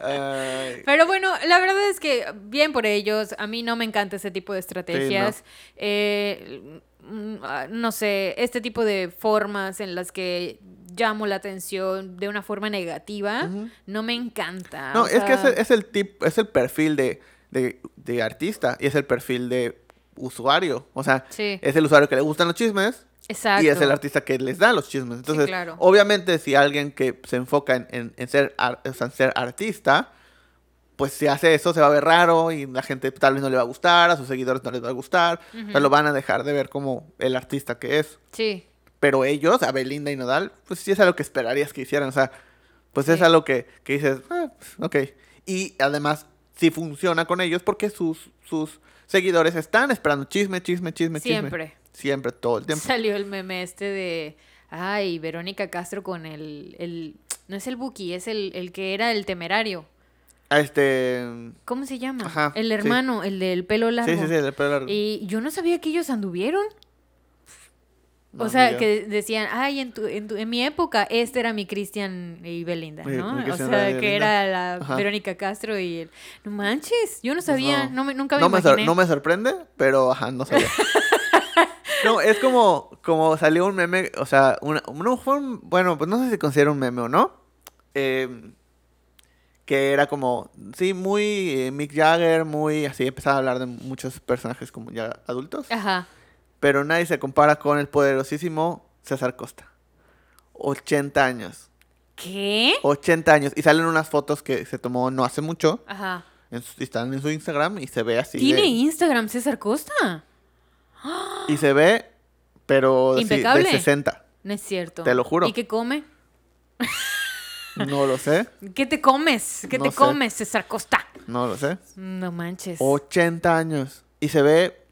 S1: Ay,
S2: Pero bueno, la verdad es que bien por ellos. A mí no me encanta ese tipo de estrategias. Eh, mm, ah, no sé, este tipo de formas en las que llamo la atención de una forma negativa, no me encanta.
S1: No,
S2: o
S1: es que es el, es el tip, es el perfil de, de, de artista y es el perfil de usuario. O sea,
S2: Sí,
S1: es el usuario que le gustan los chismes
S2: exacto.
S1: y es el artista que les da los chismes. Entonces,
S2: claro.
S1: obviamente, si alguien que se enfoca en, en- en ser, ar- o sea, en ser artista, pues si hace eso se va a ver raro y la gente tal vez no le va a gustar, a sus seguidores no les va a gustar, o sea,
S2: Ujú.
S1: lo van a dejar de ver como el artista que es.
S2: Sí,
S1: Pero ellos, a Belinda y Nodal, pues sí es algo que esperarías que hicieran. O sea, pues es algo que, que dices, "Ah, pues, ok. Y además, sí funciona con ellos porque sus, sus seguidores están esperando chisme, chisme, chisme, chisme.
S2: siempre.
S1: Siempre, todo el tiempo.
S2: Salió el meme este de. Ay, Verónica Castro con el. el no es el Buki, es el, el que era el temerario.
S1: A este...
S2: ¿Cómo se llama?
S1: Ajá,
S2: el
S1: sí.
S2: hermano, el del pelo largo.
S1: Sí, sí, sí, el pelo largo.
S2: Y yo no sabía que ellos anduvieron.
S1: No,
S2: o sea, que decían, ay, en, tu, en, tu- en mi época, este era mi Cristian y Belinda, ¿no? o sea, que
S1: Belinda.
S2: era la
S1: Ajá.
S2: Verónica Castro y el... No manches, yo no sabía,
S1: no.
S2: no, me, nunca me
S1: no, me
S2: imaginé.
S1: no me sorprende, pero ajá, no sabía. no, es como, como salió un meme, o sea, una, no, fue un- bueno, pues no sé si considera un meme o no. eh, que era como, sí, muy eh, Mick Jagger, muy así, empezaba a hablar de muchos personajes como ya adultos.
S2: Ajá.
S1: Pero nadie se compara con el poderosísimo César Costa. 80 años.
S2: ¿Qué?
S1: 80 años. Y salen unas fotos que se tomó no hace mucho.
S2: Ajá.
S1: en su- están en su Instagram y se ve así.
S2: ¿Tiene
S1: de-
S2: Instagram César Costa?
S1: Y se ve, pero sí, de 60.
S2: No es cierto.
S1: Te lo juro.
S2: ¿Y qué come?
S1: No lo sé,
S2: ¿Qué te comes? ¿Qué
S1: No
S2: te
S1: sé.
S2: comes, César Costa?
S1: no lo sé.
S2: No manches.
S1: 80 años. Y se ve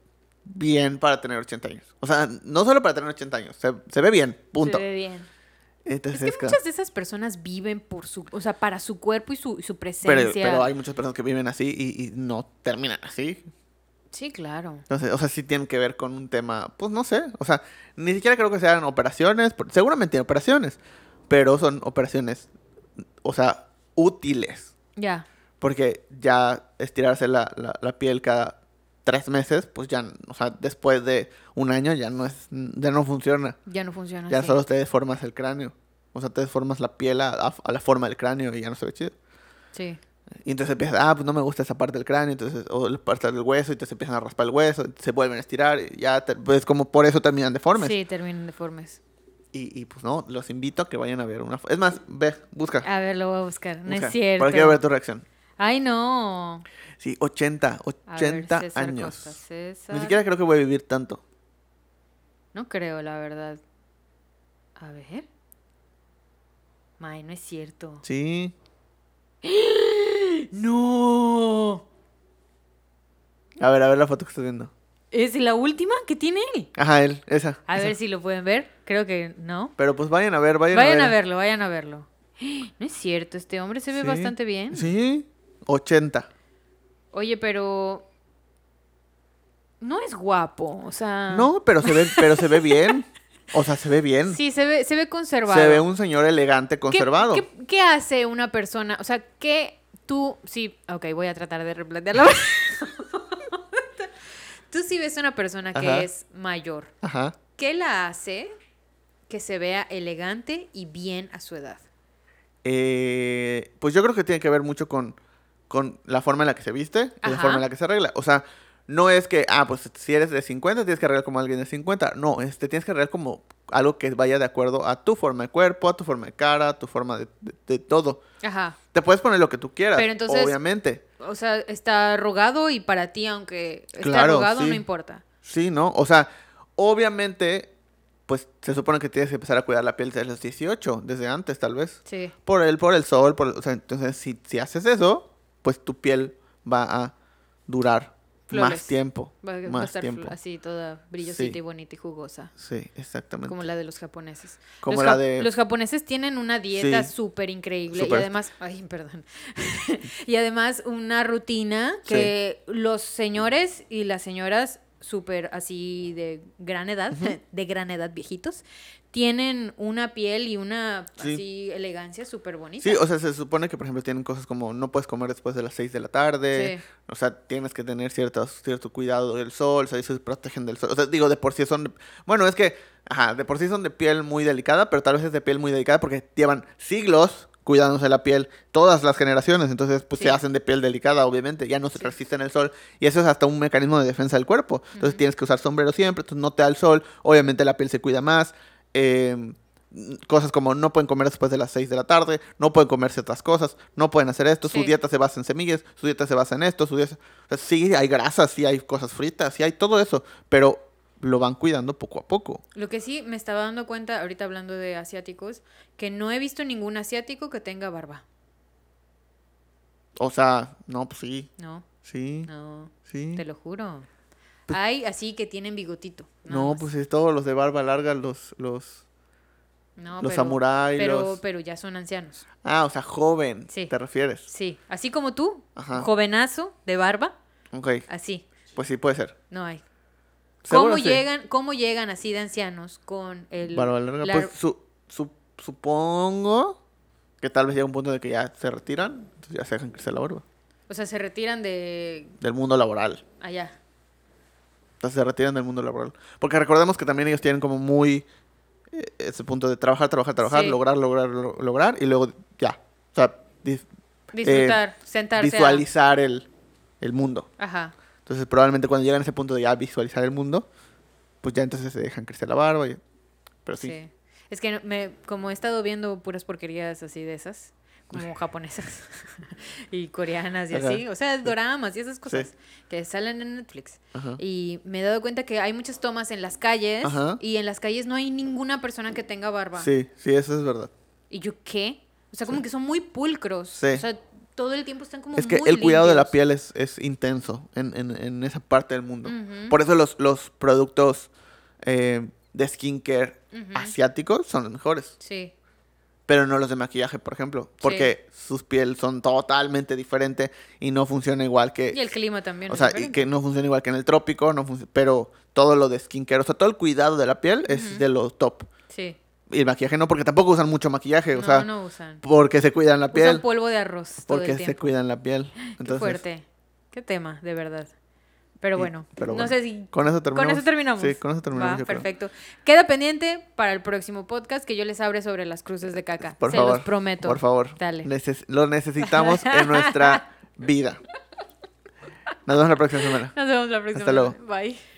S1: bien para tener 80 años. O sea, no solo para tener 80 años, se, se ve bien, punto.
S2: Se ve bien.
S1: Entonces,
S2: Es que muchas de esas personas viven por su, o sea, para su cuerpo y su, y su presencia.
S1: pero hay muchas personas que viven así y, y no terminan así.
S2: Sí, claro.
S1: Entonces, o sea, sí tienen que ver con un tema, pues no sé. O sea, ni siquiera creo que sean operaciones, seguramente tienen operaciones, pero son operaciones, o sea, útiles.
S2: Ya.
S1: Porque ya estirarse la, la, la piel cada tres meses, pues ya, o sea, después de un año ya no es, ya no funciona.
S2: Ya no funciona
S1: Ya solo te deformas el cráneo. O sea, te deformas la piel a, a- a la forma del cráneo y ya no se ve chido.
S2: Sí.
S1: Y entonces empiezas, ah, pues no me gusta esa parte del cráneo, entonces, o la parte del hueso, y entonces empiezan a raspar el hueso, se vuelven a estirar, y ya, te- pues como por eso terminan deformes.
S2: Sí, terminan deformes.
S1: Y, y pues no, los invito a que vayan a ver una Es más, ve, busca.
S2: A ver, lo voy a buscar. No
S1: busca,
S2: es cierto.
S1: Para quiero ver tu reacción.
S2: Ay, no.
S1: Sí, 80,
S2: A ver,
S1: 80
S2: César
S1: años.
S2: Costa, César.
S1: Ni siquiera creo que voy a vivir tanto.
S2: No creo, la verdad. A ver. May, no es cierto.
S1: Sí.
S2: ¡No!
S1: A ver, a ver la foto que estás viendo.
S2: ¿Es la última que tiene él?
S1: Ajá, él, esa.
S2: A
S1: esa.
S2: ver si lo pueden ver. Creo que no.
S1: Pero pues vayan a ver, vayan,
S2: Vayan
S1: a
S2: a
S1: ver.
S2: verlo, vayan a verlo. No es cierto, este hombre se ve
S1: Sí.
S2: bastante bien.
S1: Sí, 80.
S2: Oye, pero no es guapo, o sea,
S1: No, pero se ve, pero se ve bien. O sea, se ve bien.
S2: Sí, se ve se ve conservado.
S1: se ve un señor elegante,
S2: ¿Qué-
S1: conservado.
S2: ¿Qué, qué hace una persona? O sea, ¿qué tú sí, ok, voy a tratar de replantearlo. tú sí ves una persona que
S1: Ajá.
S2: es mayor.
S1: Ajá.
S2: ¿Qué la hace que se vea elegante y bien a su edad?
S1: Eh, pues yo creo que tiene que ver mucho con, con la forma en la que se viste y la forma en la que se arregla. O sea, no es que, ah, pues si eres de 50, tienes que arreglar como alguien de 50. No, este, tienes que arreglar como algo que vaya de acuerdo a tu forma de cuerpo, a tu forma de cara, a tu forma de, de- de todo.
S2: Ajá.
S1: Te puedes poner lo que tú quieras,
S2: Pero entonces-
S1: obviamente.
S2: O sea, está arrugado y para ti, aunque esté
S1: Claro,
S2: arrugado,
S1: sí.
S2: no importa.
S1: Sí, ¿no? O sea, obviamente pues se supone que tienes que empezar a cuidar la piel desde los 18, desde antes tal vez.
S2: Sí.
S1: Por el, por el sol, por, o sea, entonces si, si haces eso, pues tu piel va a durar más tiempo.
S2: Va, a
S1: más
S2: estar
S1: tiempo.
S2: así toda brillosita
S1: Sí.
S2: y bonita y jugosa.
S1: Sí, exactamente.
S2: Como la de los japoneses.
S1: Como
S2: los,
S1: la de-
S2: los japoneses tienen una dieta
S1: Sí.
S2: súper increíble y además, ay, perdón. y además una rutina que los señores y las señoras súper así de gran edad, de gran edad viejitos, tienen una piel y una
S1: Sí.
S2: así elegancia súper bonita.
S1: Sí, o sea, se supone que, por ejemplo, tienen cosas como no puedes comer después de las 6 de la tarde.
S2: Sí.
S1: O sea, tienes que tener ciertos, cierto cuidado del sol. O sea, se protegen del sol. O sea, digo, de por sí son... de- Bueno, es que, ajá, de por sí son de piel muy delicada, pero tal vez es de piel muy delicada porque llevan siglos cuidándose la piel, todas las generaciones. Entonces, pues
S2: Sí.
S1: se hacen de piel delicada, obviamente. Ya no se resisten el sol. Y eso es hasta un mecanismo de defensa del cuerpo. Entonces, tienes que usar sombrero siempre. Entonces, no te da el sol. Obviamente, la piel se cuida más. Eh, cosas como no pueden comer después de las 6 de la tarde, no pueden comer ciertas cosas, no pueden hacer esto, su dieta se basa en semillas, su dieta se basa en esto, su dieta... o sea, sí hay grasas, sí hay cosas fritas, sí hay todo eso, pero lo van cuidando poco a poco.
S2: Lo que sí me estaba dando cuenta, ahorita hablando de asiáticos, que no he visto ningún asiático que tenga barba.
S1: O sea, no, pues sí,
S2: No,
S1: sí,
S2: no,
S1: sí.
S2: te lo juro. Hay así que tienen bigotito.
S1: No,
S2: más.
S1: pues es todos los de barba larga, los, los,
S2: No,
S1: los
S2: pero-
S1: samuráis,
S2: pero,
S1: los...
S2: pero ya son ancianos.
S1: Ah, o sea, joven,
S2: Sí.
S1: ¿te refieres?
S2: Sí, así como tú,
S1: Ajá.
S2: jovenazo de barba,
S1: Ok,
S2: así,
S1: pues sí puede ser.
S2: no hay. ¿Cómo
S1: sí.
S2: llegan, ¿Cómo llegan así de ancianos con el
S1: Barba larga,
S2: la-
S1: pues su, su- supongo que tal vez llega un punto de que ya se retiran, entonces ya se dejan crecer la barba.
S2: o sea, se retiran de
S1: Del mundo laboral.
S2: allá?
S1: Entonces se retiran del mundo laboral. Porque recordemos que también ellos tienen como muy eh, ese punto de trabajar, trabajar, trabajar,
S2: Sí.
S1: lograr, lograr, lo- lograr y luego ya. O sea, dis-
S2: Disfrutar, sentarse a-
S1: visualizar el, el mundo.
S2: Ajá.
S1: Entonces probablemente cuando llegan a ese punto de ya visualizar el mundo, pues ya entonces se dejan crecer la barba. y- Pero sí.
S2: Sí. Es que me, como he estado viendo puras porquerías así de esas, como japonesas y coreanas y
S1: Ajá.
S2: así, o sea, doramas y esas cosas que salen en Netflix.
S1: Ajá.
S2: Y me he dado cuenta que hay muchas tomas en las calles
S1: Ajá.
S2: y en las calles no hay ninguna persona que tenga barba.
S1: Sí, sí, eso es verdad.
S2: ¿Y yo qué? O sea, como que son muy pulcros.
S1: Sí.
S2: O sea, todo el tiempo están como
S1: Es que
S2: muy
S1: el cuidado de la piel es, es intenso en, en- en esa parte del mundo. Por eso los, los productos eh, de skincare asiáticos son los mejores.
S2: Sí.
S1: Pero no los de maquillaje, por ejemplo. Porque sus pieles son totalmente diferentes y no funciona igual que...
S2: Y el clima también.
S1: o sea, y que no funciona igual que en el trópico, no pero todo lo de skincare, o sea, todo el cuidado de la piel es de lo top.
S2: Sí.
S1: Y el maquillaje no, porque tampoco usan mucho maquillaje, o
S2: no,
S1: sea,
S2: no usan.
S1: porque se cuidan la piel.
S2: Usan polvo de arroz todo
S1: Porque
S2: el
S1: se cuidan la piel.
S2: Qué fuerte. Qué tema, de verdad. Pero bueno,
S1: pero
S2: no sé si...
S1: Con eso terminamos.
S2: Con eso terminamos.
S1: Sí, con eso terminamos.
S2: Va,
S1: creo.
S2: perfecto. Queda pendiente para el próximo podcast que yo les abre sobre las cruces de caca.
S1: Por
S2: Se
S1: favor.
S2: los prometo.
S1: Por favor.
S2: Dale.
S1: Neces- lo necesitamos en nuestra vida. Nos vemos la próxima semana.
S2: Nos vemos la próxima.
S1: Hasta luego.
S2: Bye.